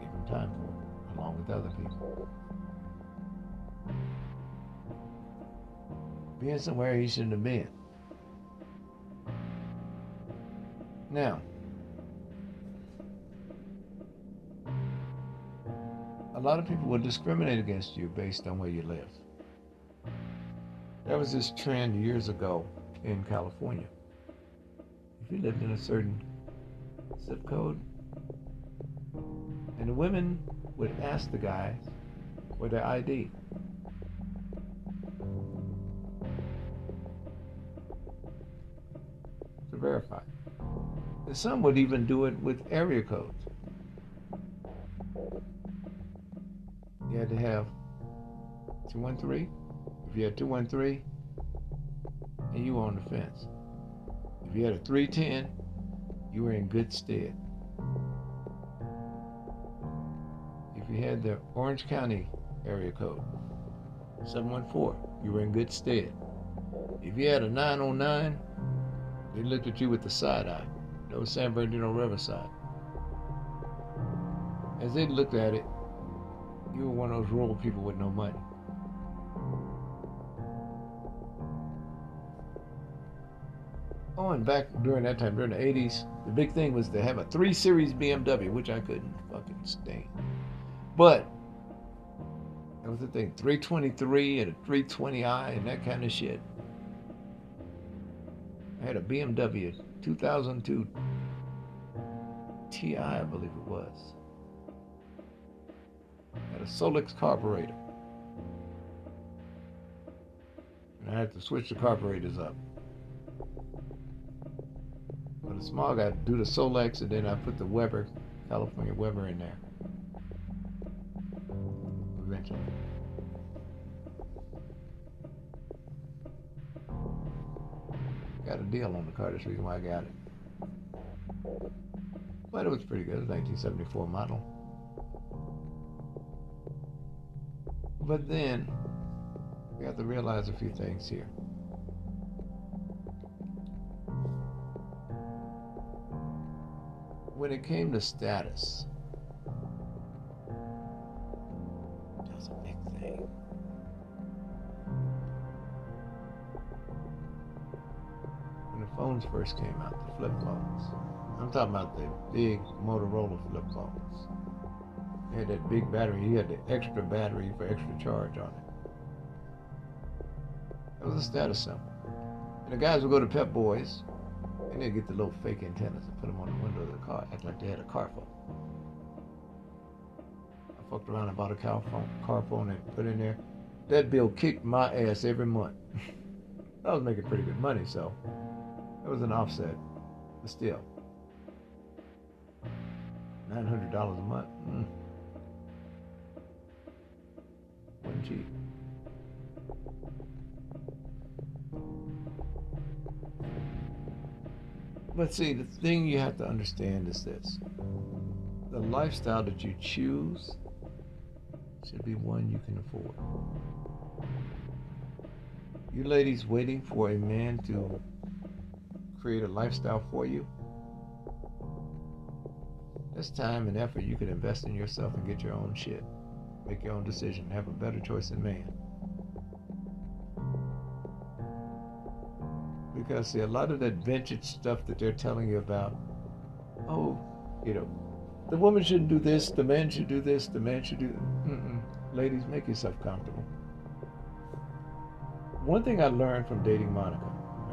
gave him time for it, along with other people. being somewhere he shouldn't have been. Now, a lot of people will discriminate against you based on where you live. There was this trend years ago in California. If you lived in a certain zip code, and the women would ask the guys for their ID. To verify. And some would even do it with area codes. 213. If you had 213, and you were on the fence. If you had a 310, you were in good stead. If you had the Orange County area code, 714, you were in good stead. If you had a 909, they looked at you with the side eye. No San Bernardino Riverside. As they looked at it, you were one of those rural people with no money. And back during that time, during the 80s, the big thing was to have a 3 Series BMW, which I couldn't fucking stand. But that was the thing 323 and a 320i and that kind of shit. I had a BMW 2002 Ti, I believe it was. Had a Solex carburetor. And I had to switch the carburetors up. The smog, I do the Solex and then I put the Weber, California Weber in there. Eventually. got a deal on the car. That's the reason why I got it. But it was pretty good. It 1974 model. But then we have to realize a few things here. When it came to status, that was a big thing. When the phones first came out, the flip phones. I'm talking about the big Motorola flip phones. They had that big battery. You had the extra battery for extra charge on it. That was a status symbol. And the guys would go to Pep Boys, and they'd get the little fake antennas and put them on the window of the car, act like they had a car phone. I fucked around and bought a car phone, car phone and put in there. That bill kicked my ass every month. [LAUGHS] I was making pretty good money, so it was an offset, but still. $900 a month. Mm. Wasn't cheap. But see, the thing you have to understand is this the lifestyle that you choose should be one you can afford. You ladies waiting for a man to create a lifestyle for you, that's time and effort you could invest in yourself and get your own shit. Make your own decision. Have a better choice than man. Because, see, a lot of that vintage stuff that they're telling you about, oh, you know, the woman shouldn't do this, the man should do this, the man should do. Mm-mm. Ladies, make yourself comfortable. One thing I learned from dating Monica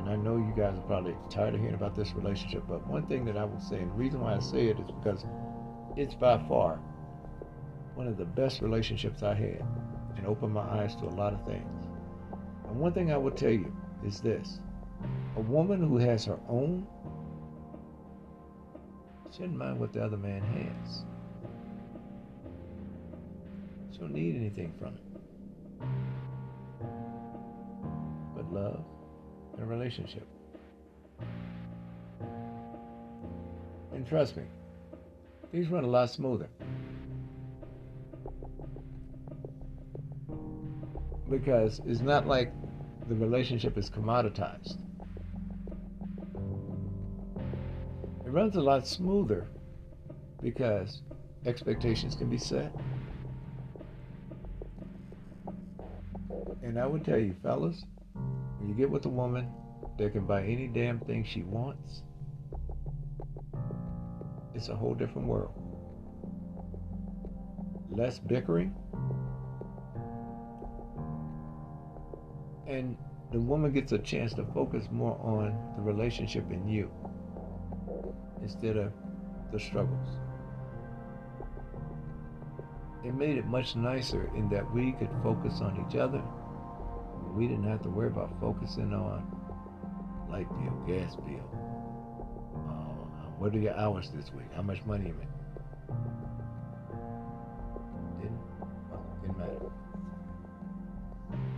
and I know you guys are probably tired of hearing about this relationship, but one thing that I will say, and the reason why I say it is because it's by far one of the best relationships I had and opened my eyes to a lot of things. And one thing I will tell you is this a woman who has her own shouldn't mind what the other man has. She don't need anything from it. But love and a relationship. And trust me, things run a lot smoother. Because it's not like the relationship is commoditized. Runs a lot smoother because expectations can be set. And I would tell you, fellas, when you get with a woman that can buy any damn thing she wants, it's a whole different world. Less bickering. And the woman gets a chance to focus more on the relationship and you instead of the struggles. It made it much nicer in that we could focus on each other. We didn't have to worry about focusing on light bill, gas bill. Uh, what are your hours this week? How much money you make? Didn't, well, didn't matter.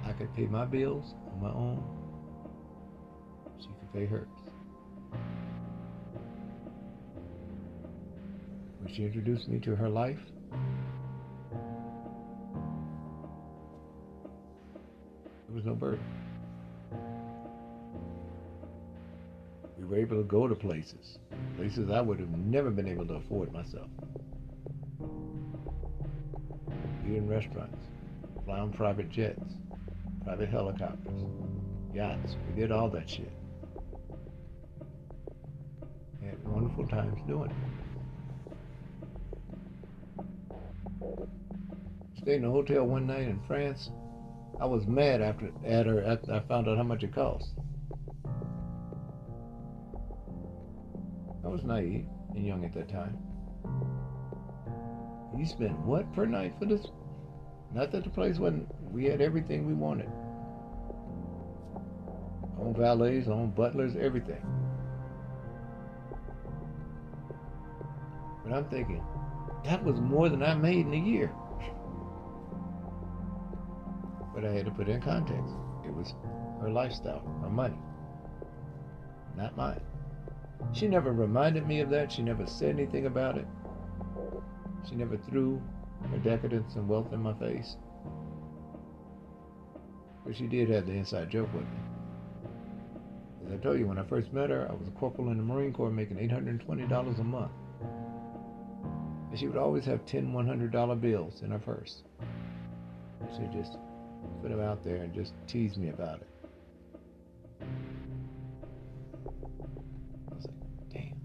I could pay my bills on my own. She could pay hers. She introduced me to her life, there was no burden. We were able to go to places, places I would have never been able to afford myself. Eat in restaurants, fly on private jets, private helicopters, yachts. We did all that shit. Had wonderful times doing it. Stayed in a hotel one night in France. I was mad after at her after I found out how much it cost. I was naive and young at that time. You spent what per night for this? Not that the place wasn't. We had everything we wanted. Own valets, own butlers, everything. But I'm thinking, that was more than I made in a year. But I had to put it in context. It was her lifestyle, her money, not mine. She never reminded me of that. She never said anything about it. She never threw her decadence and wealth in my face. But she did have the inside joke with me. As I told you, when I first met her, I was a corporal in the Marine Corps making $820 a month. And she would always have 10 $100 bills in her purse. She'd just put him out there and just tease me about it. I was like, damn.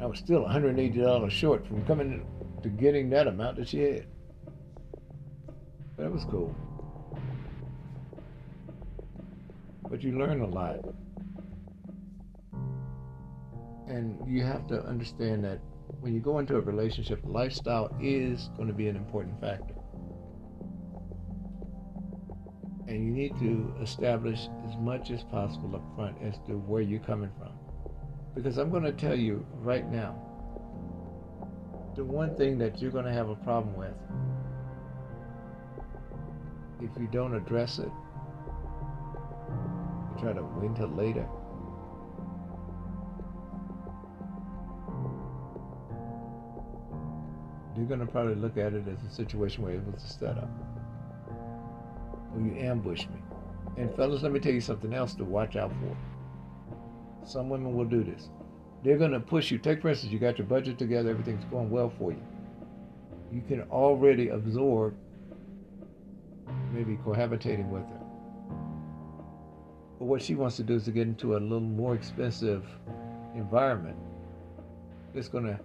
I was still $180 short from coming to getting that amount that she had. That was cool. But you learn a lot. And you have to understand that when you go into a relationship, lifestyle is going to be an important factor. And you need to establish as much as possible up front as to where you're coming from. Because I'm going to tell you right now, the one thing that you're going to have a problem with if you don't address it, you try to wait until later. You're going to probably look at it as a situation where it was a setup. Or you ambush me. And fellas, let me tell you something else to watch out for. Some women will do this. They're going to push you. Take for instance, you got your budget together, everything's going well for you. You can already absorb maybe cohabitating with her. But what she wants to do is to get into a little more expensive environment. It's going to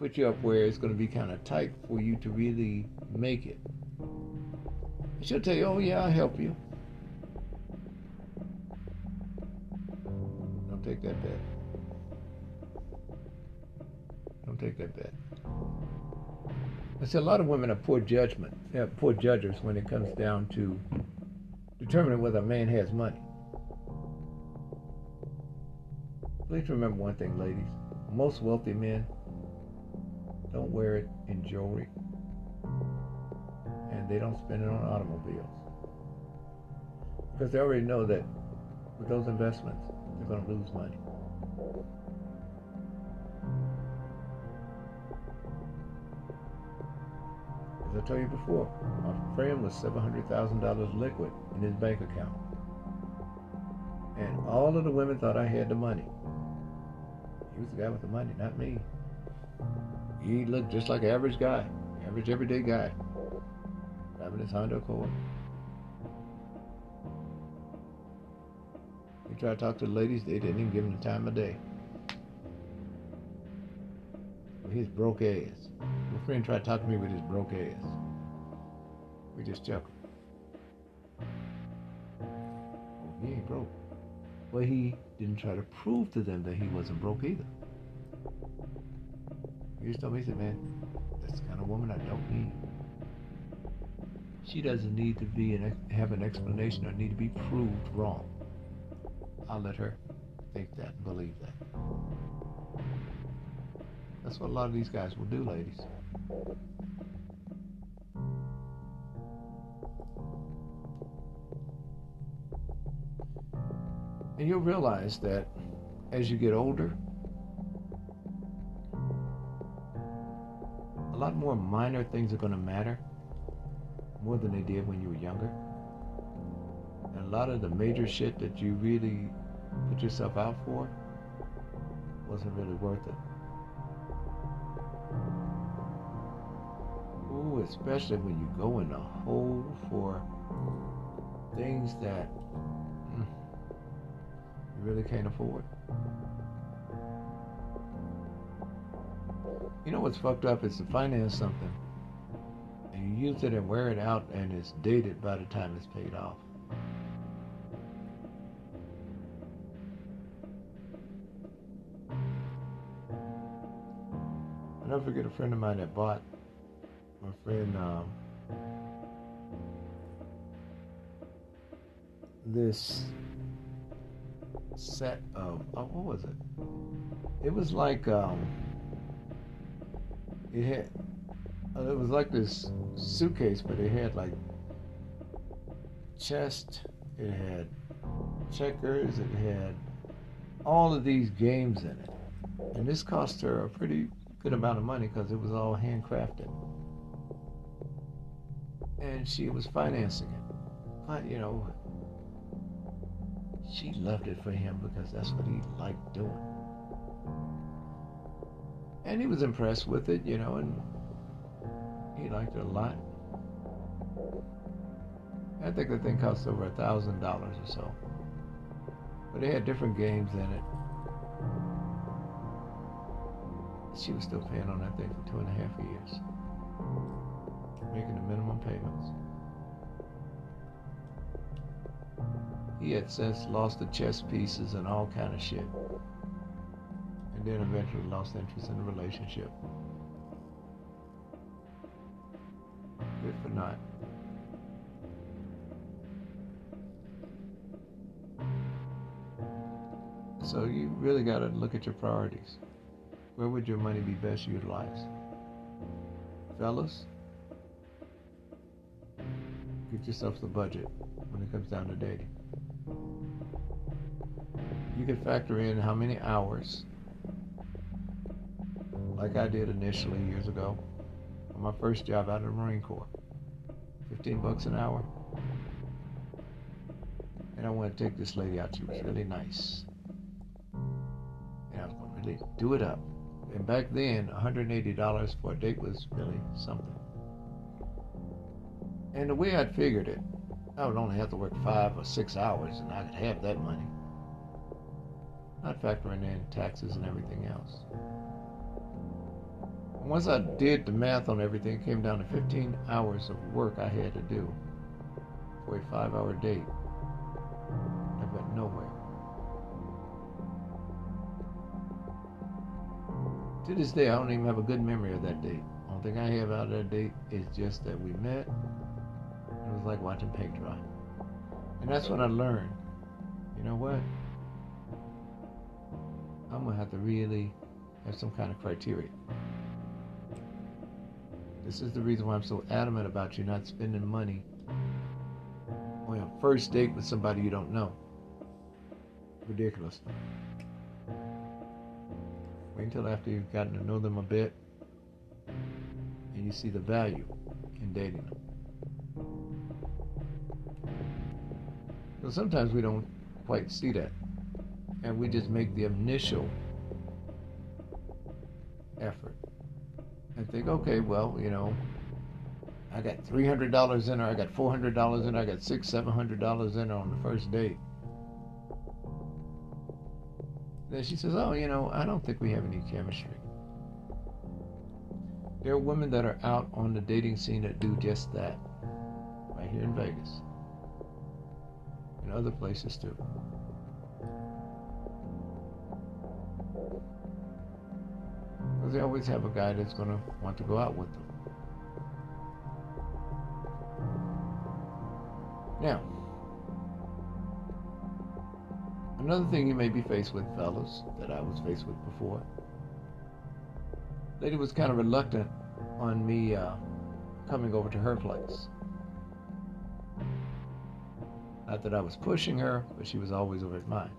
put you up where it's going to be kind of tight for you to really make it. And she'll tell you, oh, yeah, I'll help you. Don't take that bet. Don't take that bet. I see a lot of women are poor judgment, yeah, poor judges when it comes down to determining whether a man has money. Please remember one thing, ladies. Most wealthy men don't wear it in jewelry. And they don't spend it on automobiles. Because they already know that with those investments, they're going to lose money. As I told you before, my friend was $700,000 liquid in his bank account. And all of the women thought I had the money. He was the guy with the money, not me. He looked just like an average guy, average everyday guy, driving his Honda Accord. He tried to talk to the ladies, they didn't even give him the time of day. His broke ass. My friend tried to talk to me with his broke ass. We just chuckled. He ain't broke. Well, he didn't try to prove to them that he wasn't broke either. He just told me, he said, man, that's the kind of woman I don't need. She doesn't need to be an, have an explanation or need to be proved wrong. I'll let her think that and believe that. That's what a lot of these guys will do, ladies. And you'll realize that as you get older, lot more minor things are going to matter more than they did when you were younger. And a lot of the major shit that you really put yourself out for wasn't really worth it. Ooh, especially when you go in a hole for things that mm, you really can't afford. You know what's fucked up is to finance something and you use it and wear it out and it's dated by the time it's paid off. I never forget a friend of mine that bought my friend um, this set of oh, what was it? It was like um, it had uh, it was like this suitcase, but it had like chest, it had checkers, it had all of these games in it, and this cost her a pretty good amount of money because it was all handcrafted, and she was financing it, but you know she loved it for him because that's what he liked doing. And he was impressed with it, you know, and he liked it a lot. I think the thing cost over a thousand dollars or so. But it had different games in it. She was still paying on that thing for two and a half years. Making the minimum payments. He had since lost the chess pieces and all kind of shit. And then eventually lost interest in the relationship. Good for not. So you really got to look at your priorities. Where would your money be best utilized? Fellas, get yourself the budget when it comes down to dating. You can factor in how many hours, like I did initially years ago, on my first job out of the Marine Corps. 15 bucks an hour. And I want to take this lady out. She was really nice. And I was going to really do it up. And back then, $180 for a date was really something. And the way I'd figured it, I would only have to work five or six hours and I could have that money. Not factoring in taxes and everything else. Once I did the math on everything, it came down to 15 hours of work I had to do for a five hour date. I went nowhere. To this day, I don't even have a good memory of that date. The only thing I have out of that date is just that we met. It was like watching paint dry. And that's when I learned, you know what? I'm going to have to really have some kind of criteria. This is the reason why I'm so adamant about you not spending money on a first date with somebody you don't know. Ridiculous. Wait until after you've gotten to know them a bit and you see the value in dating them. So sometimes we don't quite see that. And we just make the initial think, okay, well, you know, I got three hundred dollars in her, I got four hundred dollars in her, I got six, seven hundred dollars in her on the first date. Then she says, Oh, you know, I don't think we have any chemistry. There are women that are out on the dating scene that do just that. Right here in Vegas. And other places too. Because they always have a guy that's going to want to go out with them. Now, another thing you may be faced with, fellas, that I was faced with before. Lady was kind of reluctant on me uh, coming over to her place. Not that I was pushing her, but she was always over at mine.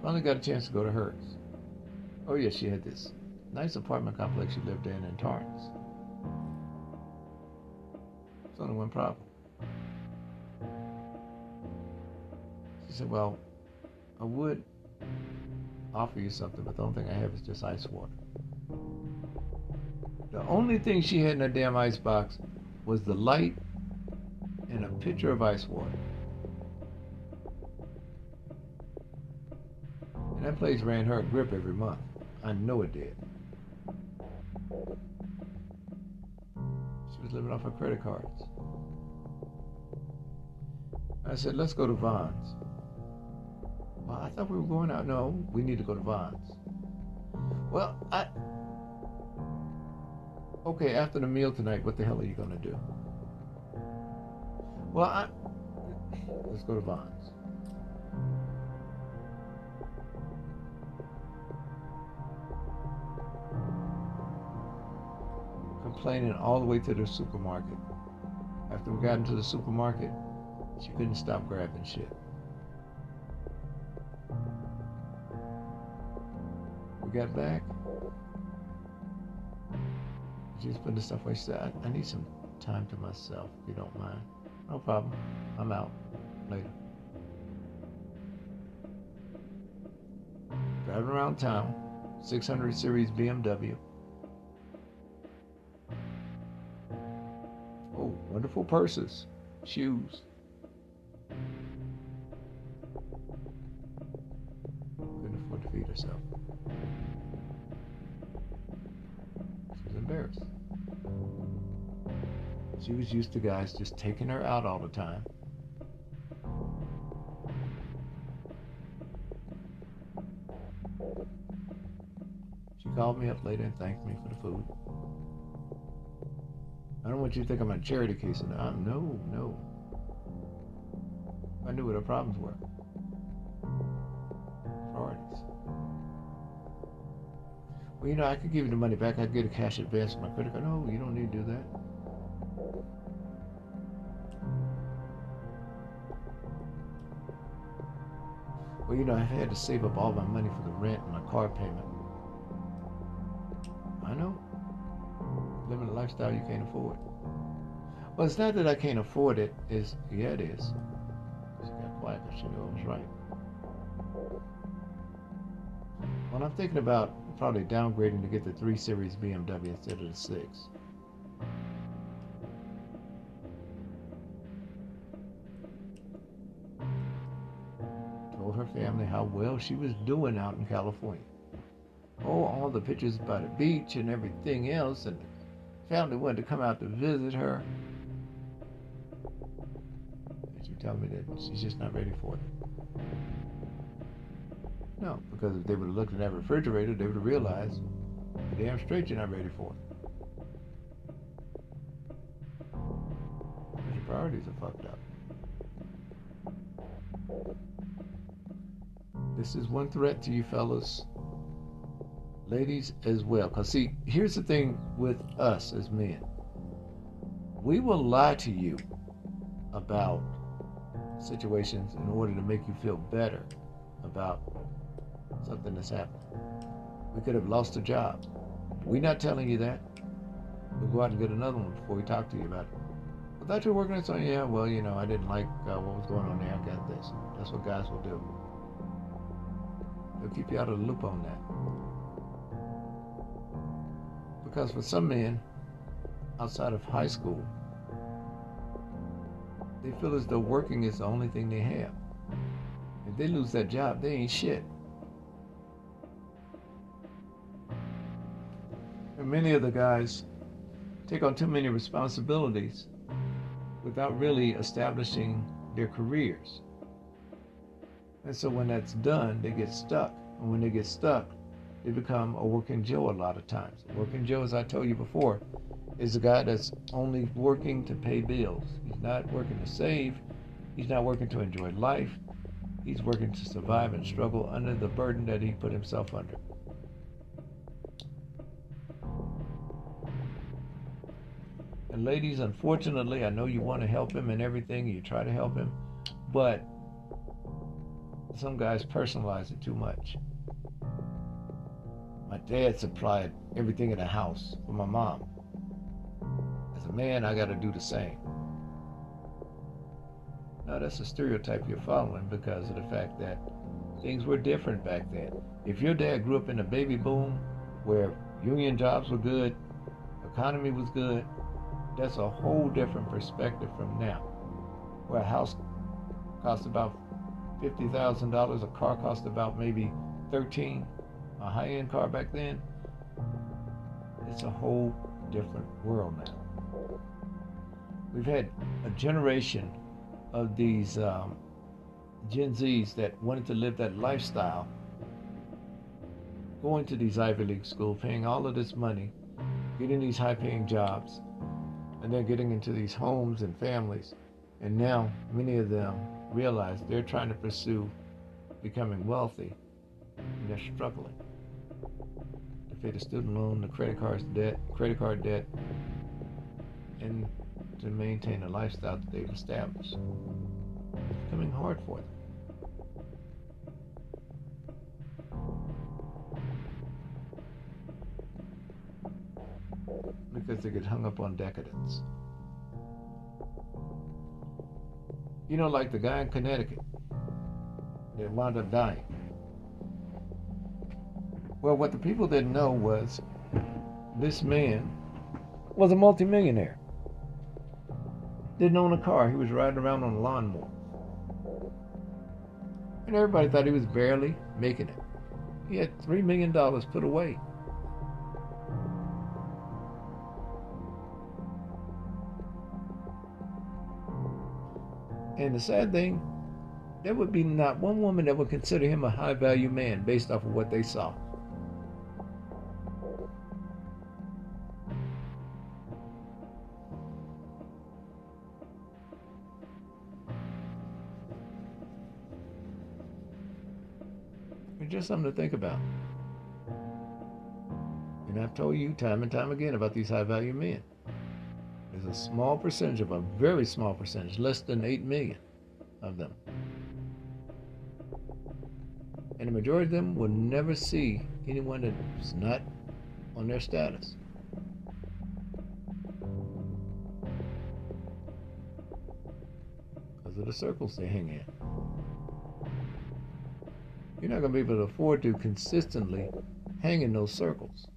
Finally got a chance to go to hers. Oh, yes, she had this nice apartment complex she lived in in Torrance. There's only one problem. She said, Well, I would offer you something, but the only thing I have is just ice water. The only thing she had in her damn ice box was the light and a pitcher of ice water. And that place ran her a grip every month. I know it did. She was living off her credit cards. I said, let's go to Vons. Well, I thought we were going out. No, we need to go to Vons. Well, I. Okay, after the meal tonight, what the hell are you going to do? Well, I. Let's go to Vons. Complaining all the way to the supermarket. After we got into the supermarket, she couldn't stop grabbing shit. We got back. She was putting the stuff away. She said, I, I need some time to myself, if you don't mind. No problem. I'm out. Later. Driving around town, 600 series BMW. Wonderful purses, shoes. Couldn't afford to feed herself. She was embarrassed. She was used to guys just taking her out all the time. She called me up later and thanked me for the food. I don't want you to think I'm a charity case. And uh, no, no. I knew what our problems were. Priorities. Well, you know, I could give you the money back. I could get a cash advance from my credit card. No, you don't need to do that. Well, you know, I've had to save up all my money for the rent and my car payment. Lifestyle you can't afford. Well, it's not that I can't afford it, it. Is yeah, it is. She got quiet because she knew I was right. Well, I'm thinking about probably downgrading to get the 3 Series BMW instead of the 6. Told her family how well she was doing out in California. Oh, all the pictures by the beach and everything else, and the family wanted to come out to visit her. She told me that she's just not ready for it. No, because if they would have looked in that refrigerator, they would have realized, the damn straight you're not ready for it. Your priorities are fucked up. This is one threat to you fellas. Ladies as well. Because, see, here's the thing with us as men we will lie to you about situations in order to make you feel better about something that's happened. We could have lost a job. We're not telling you that. We'll go out and get another one before we talk to you about it. I thought you were working on something. Yeah, well, you know, I didn't like uh, what was going on there. I got this. That's what guys will do. They'll keep you out of the loop on that. Because for some men, outside of high school, they feel as though working is the only thing they have. If they lose that job, they ain't shit. And many of the guys take on too many responsibilities without really establishing their careers. And so when that's done, they get stuck. And when they get stuck, they become a working Joe a lot of times. A working Joe, as I told you before, is a guy that's only working to pay bills. He's not working to save. He's not working to enjoy life. He's working to survive and struggle under the burden that he put himself under. And ladies, unfortunately, I know you want to help him and everything, you try to help him, but some guys personalize it too much. My dad supplied everything in the house for my mom. As a man, I got to do the same. Now, that's a stereotype you're following because of the fact that things were different back then. If your dad grew up in a baby boom where union jobs were good, economy was good, that's a whole different perspective from now. Where a house costs about fifty thousand dollars, a car cost about maybe thirteen, a high-end car back then. It's a whole different world now. We've had a generation of these um, Gen Zs that wanted to live that lifestyle, going to these Ivy League schools, paying all of this money, getting these high-paying jobs, and they're getting into these homes and families. And now many of them realize they're trying to pursue becoming wealthy and they're struggling pay the student loan, the credit card debt, credit card debt, and to maintain the lifestyle that they've established. It's becoming hard for them. because they get hung up on decadence. You know, like the guy in Connecticut that wound up dying. Well, what the people didn't know was this man was a multimillionaire. Didn't own a car. He was riding around on a lawnmower. And everybody thought he was barely making it. He had $3 million put away. And the sad thing, there would be not one woman that would consider him a high value man based off of what they saw. Just something to think about. And I've told you time and time again about these high value men There's a small percentage of a very small percentage, less than 8 million of them. And the majority of them will never see anyone that's not on their status. Because of the circles they hang in. You're not going to be able to afford to consistently hang in those circles.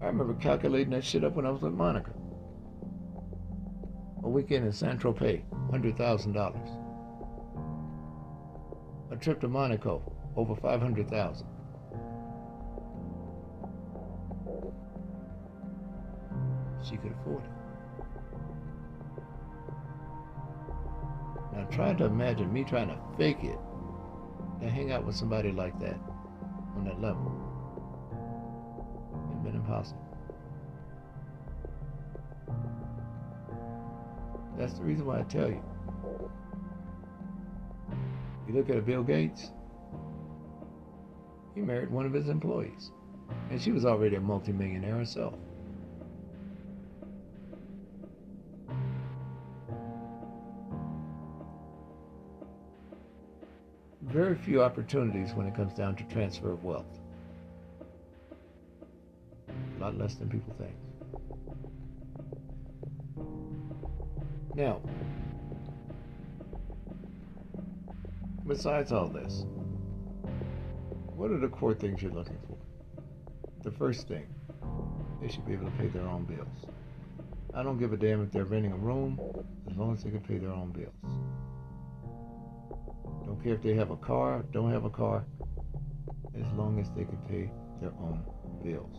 I remember calculating that shit up when I was with Monica. A weekend in Saint Tropez, $100,000. A trip to Monaco, over 500000 She could afford it. Now try to imagine me trying to fake it to hang out with somebody like that on that level It'd been impossible. That's the reason why I tell you. You look at a Bill Gates, he married one of his employees, and she was already a multimillionaire herself. Very few opportunities when it comes down to transfer of wealth. A lot less than people think. Now, besides all this, what are the core things you're looking for? The first thing, they should be able to pay their own bills. I don't give a damn if they're renting a room as long as they can pay their own bills. Care if they have a car, don't have a car, as long as they can pay their own bills.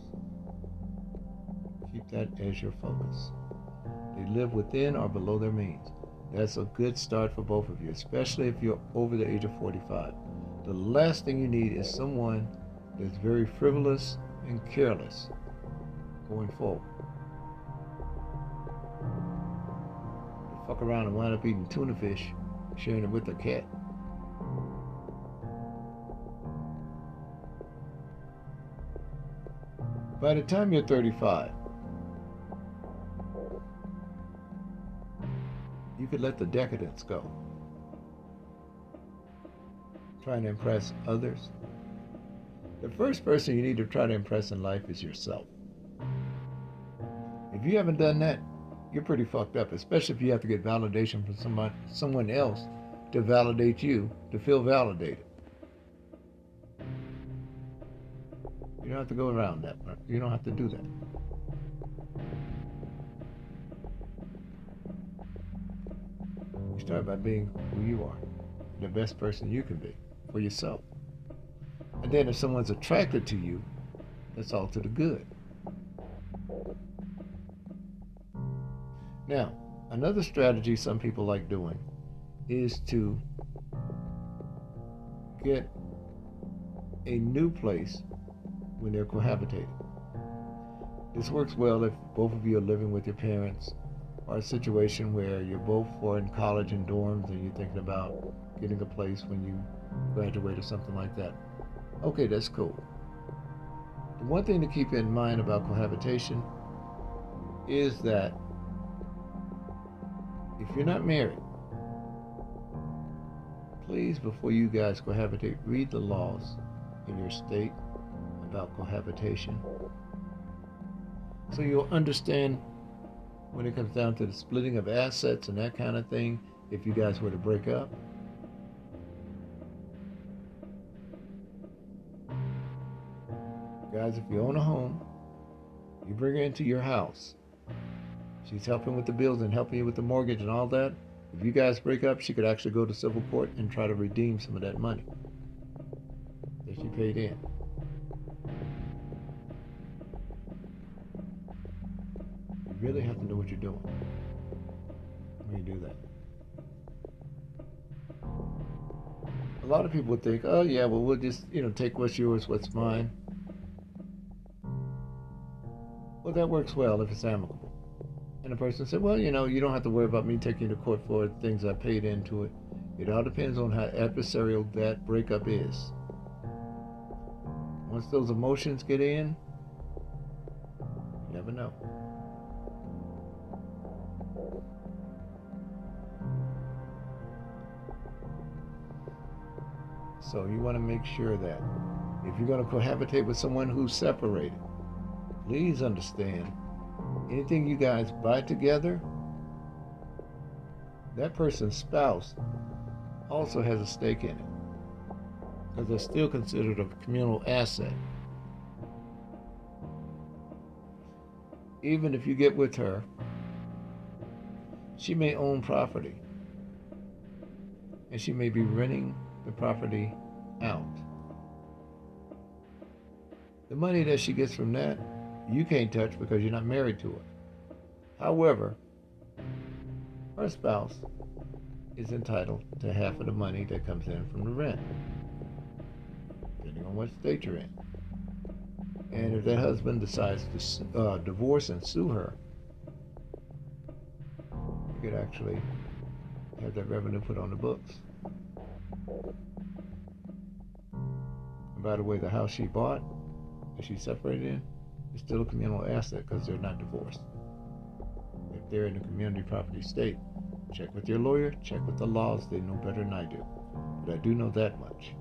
Keep that as your focus. They live within or below their means. That's a good start for both of you, especially if you're over the age of 45. The last thing you need is someone that's very frivolous and careless going forward. Fuck around and wind up eating tuna fish, sharing it with a cat. By the time you're 35, you could let the decadence go. Trying to impress others. The first person you need to try to impress in life is yourself. If you haven't done that, you're pretty fucked up, especially if you have to get validation from somebody, someone else to validate you, to feel validated. Have to go around that. You don't have to do that. You start by being who you are, the best person you can be for yourself. And then if someone's attracted to you, that's all to the good. Now, another strategy some people like doing is to get a new place when they're cohabitating. This works well if both of you are living with your parents or a situation where you're both are in college and dorms and you're thinking about getting a place when you graduate or something like that. Okay, that's cool. The one thing to keep in mind about cohabitation is that if you're not married, please, before you guys cohabitate, read the laws in your state about cohabitation so you'll understand when it comes down to the splitting of assets and that kind of thing if you guys were to break up. Guys, if you own a home, you bring her into your house. She's helping with the bills and helping you with the mortgage and all that. If you guys break up, she could actually go to civil court and try to redeem some of that money that she paid in. Really have to know what you're doing when you do that. A lot of people would think, oh, yeah, well, we'll just, you know, take what's yours, what's mine. Well, that works well if it's amicable. And the person said, well, you know, you don't have to worry about me taking you to court for things I paid into it. It all depends on how adversarial that breakup is. Once those emotions get in, you never know. So you want to make sure that if you're going to cohabitate with someone who's separated, please understand anything you guys buy together, that person's spouse also has a stake in it because they're still considered a communal asset. Even if you get with her, she may own property and she may be renting the property out. The money that she gets from that, you can't touch because you're not married to her. However, her spouse is entitled to half of the money that comes in from the rent, depending on what state you're in. And if that husband decides to uh, divorce and sue her, you could actually have that revenue put on the books. By the way, the house she bought, that she separated in, is still a communal asset because they're not divorced. If they're in a community property state, check with your lawyer, check with the laws. They know better than I do. But I do know that much.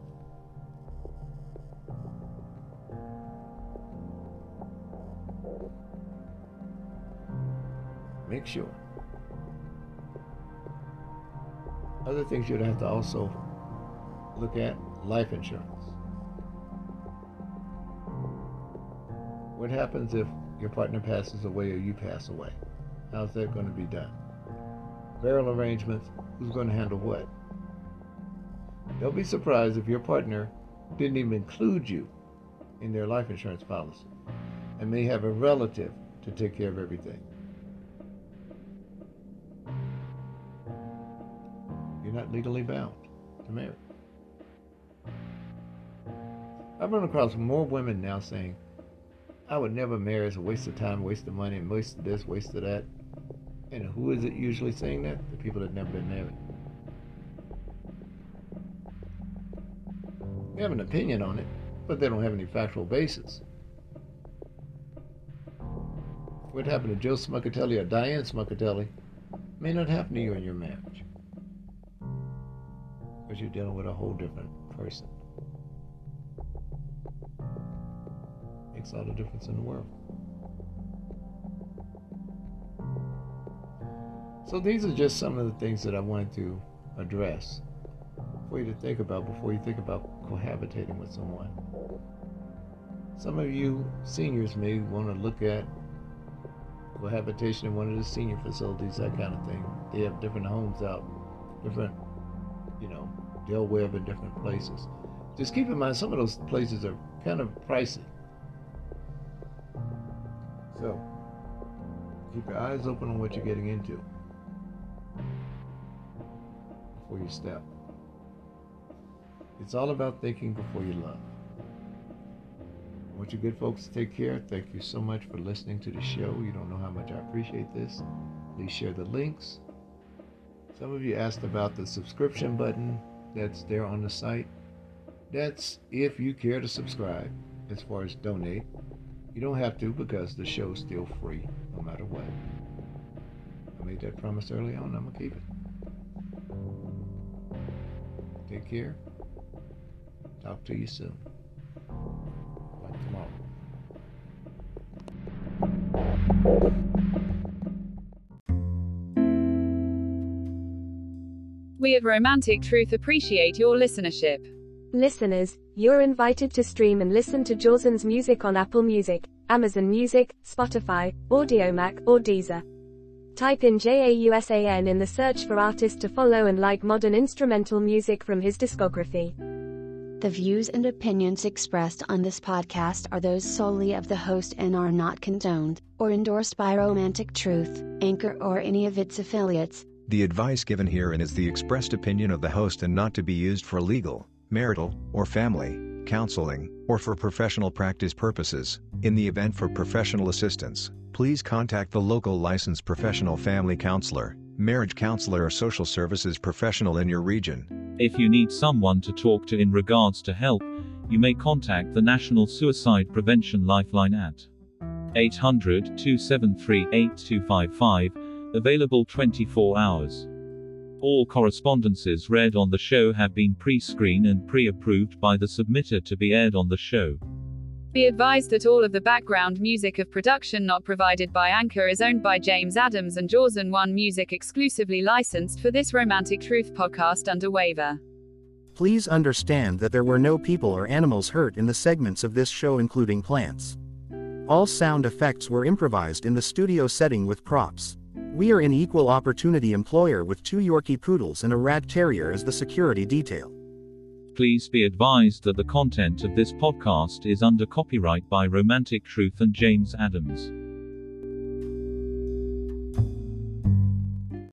Make sure. Other things you'd have to also look at life insurance. What happens if your partner passes away or you pass away? How's that going to be done? Burial arrangements, who's going to handle what? Don't be surprised if your partner didn't even include you in their life insurance policy and may have a relative to take care of everything. You're not legally bound to marry. I've run across more women now saying, I would never marry. It's a waste of time, waste of money, waste of this, waste of that. And who is it usually saying that? The people that never been married. They have an opinion on it, but they don't have any factual basis. What happened to Joe Smuckatelli or Diane Smuckatelli may not happen to you in your marriage. Because you're dealing with a whole different person. Makes all the difference in the world. So these are just some of the things that I wanted to address for you to think about before you think about cohabitating with someone. Some of you seniors may want to look at cohabitation in one of the senior facilities, that kind of thing. They have different homes out, different, you know, Del Webb in different places. Just keep in mind some of those places are kind of pricey. So keep your eyes open on what you're getting into before you step. It's all about thinking before you love. I want you good folks to take care. Thank you so much for listening to the show. You don't know how much I appreciate this. Please share the links. Some of you asked about the subscription button that's there on the site. That's if you care to subscribe as far as donate. You don't have to because the show's still free no matter what. I made that promise early on, I'm going to keep it. Take care. Talk to you soon. Like tomorrow. We at Romantic Truth appreciate your listenership. Listeners, you're invited to stream and listen to Jawson's music on Apple Music, Amazon Music, Spotify, Audiomack, or Deezer. Type in JAUSAN in the search for artist to follow and like modern instrumental music from his discography. The views and opinions expressed on this podcast are those solely of the host and are not condoned or endorsed by Romantic Truth, Anchor, or any of its affiliates. The advice given herein is the expressed opinion of the host and not to be used for legal, marital, or family counseling, or for professional practice purposes. In the event for professional assistance, please contact the local licensed professional family counselor, marriage counselor, or social services professional in your region. If you need someone to talk to in regards to help, you may contact the National Suicide Prevention Lifeline at 800 273 8255, available 24 hours. All correspondences read on the show have been pre screened and pre approved by the submitter to be aired on the show. Be advised that all of the background music of production not provided by Anchor is owned by James Adams and Jawson One Music exclusively licensed for this Romantic Truth podcast under waiver. Please understand that there were no people or animals hurt in the segments of this show, including plants. All sound effects were improvised in the studio setting with props. We are an equal opportunity employer with two Yorkie poodles and a rat terrier as the security detail. Please be advised that the content of this podcast is under copyright by Romantic Truth and James Adams.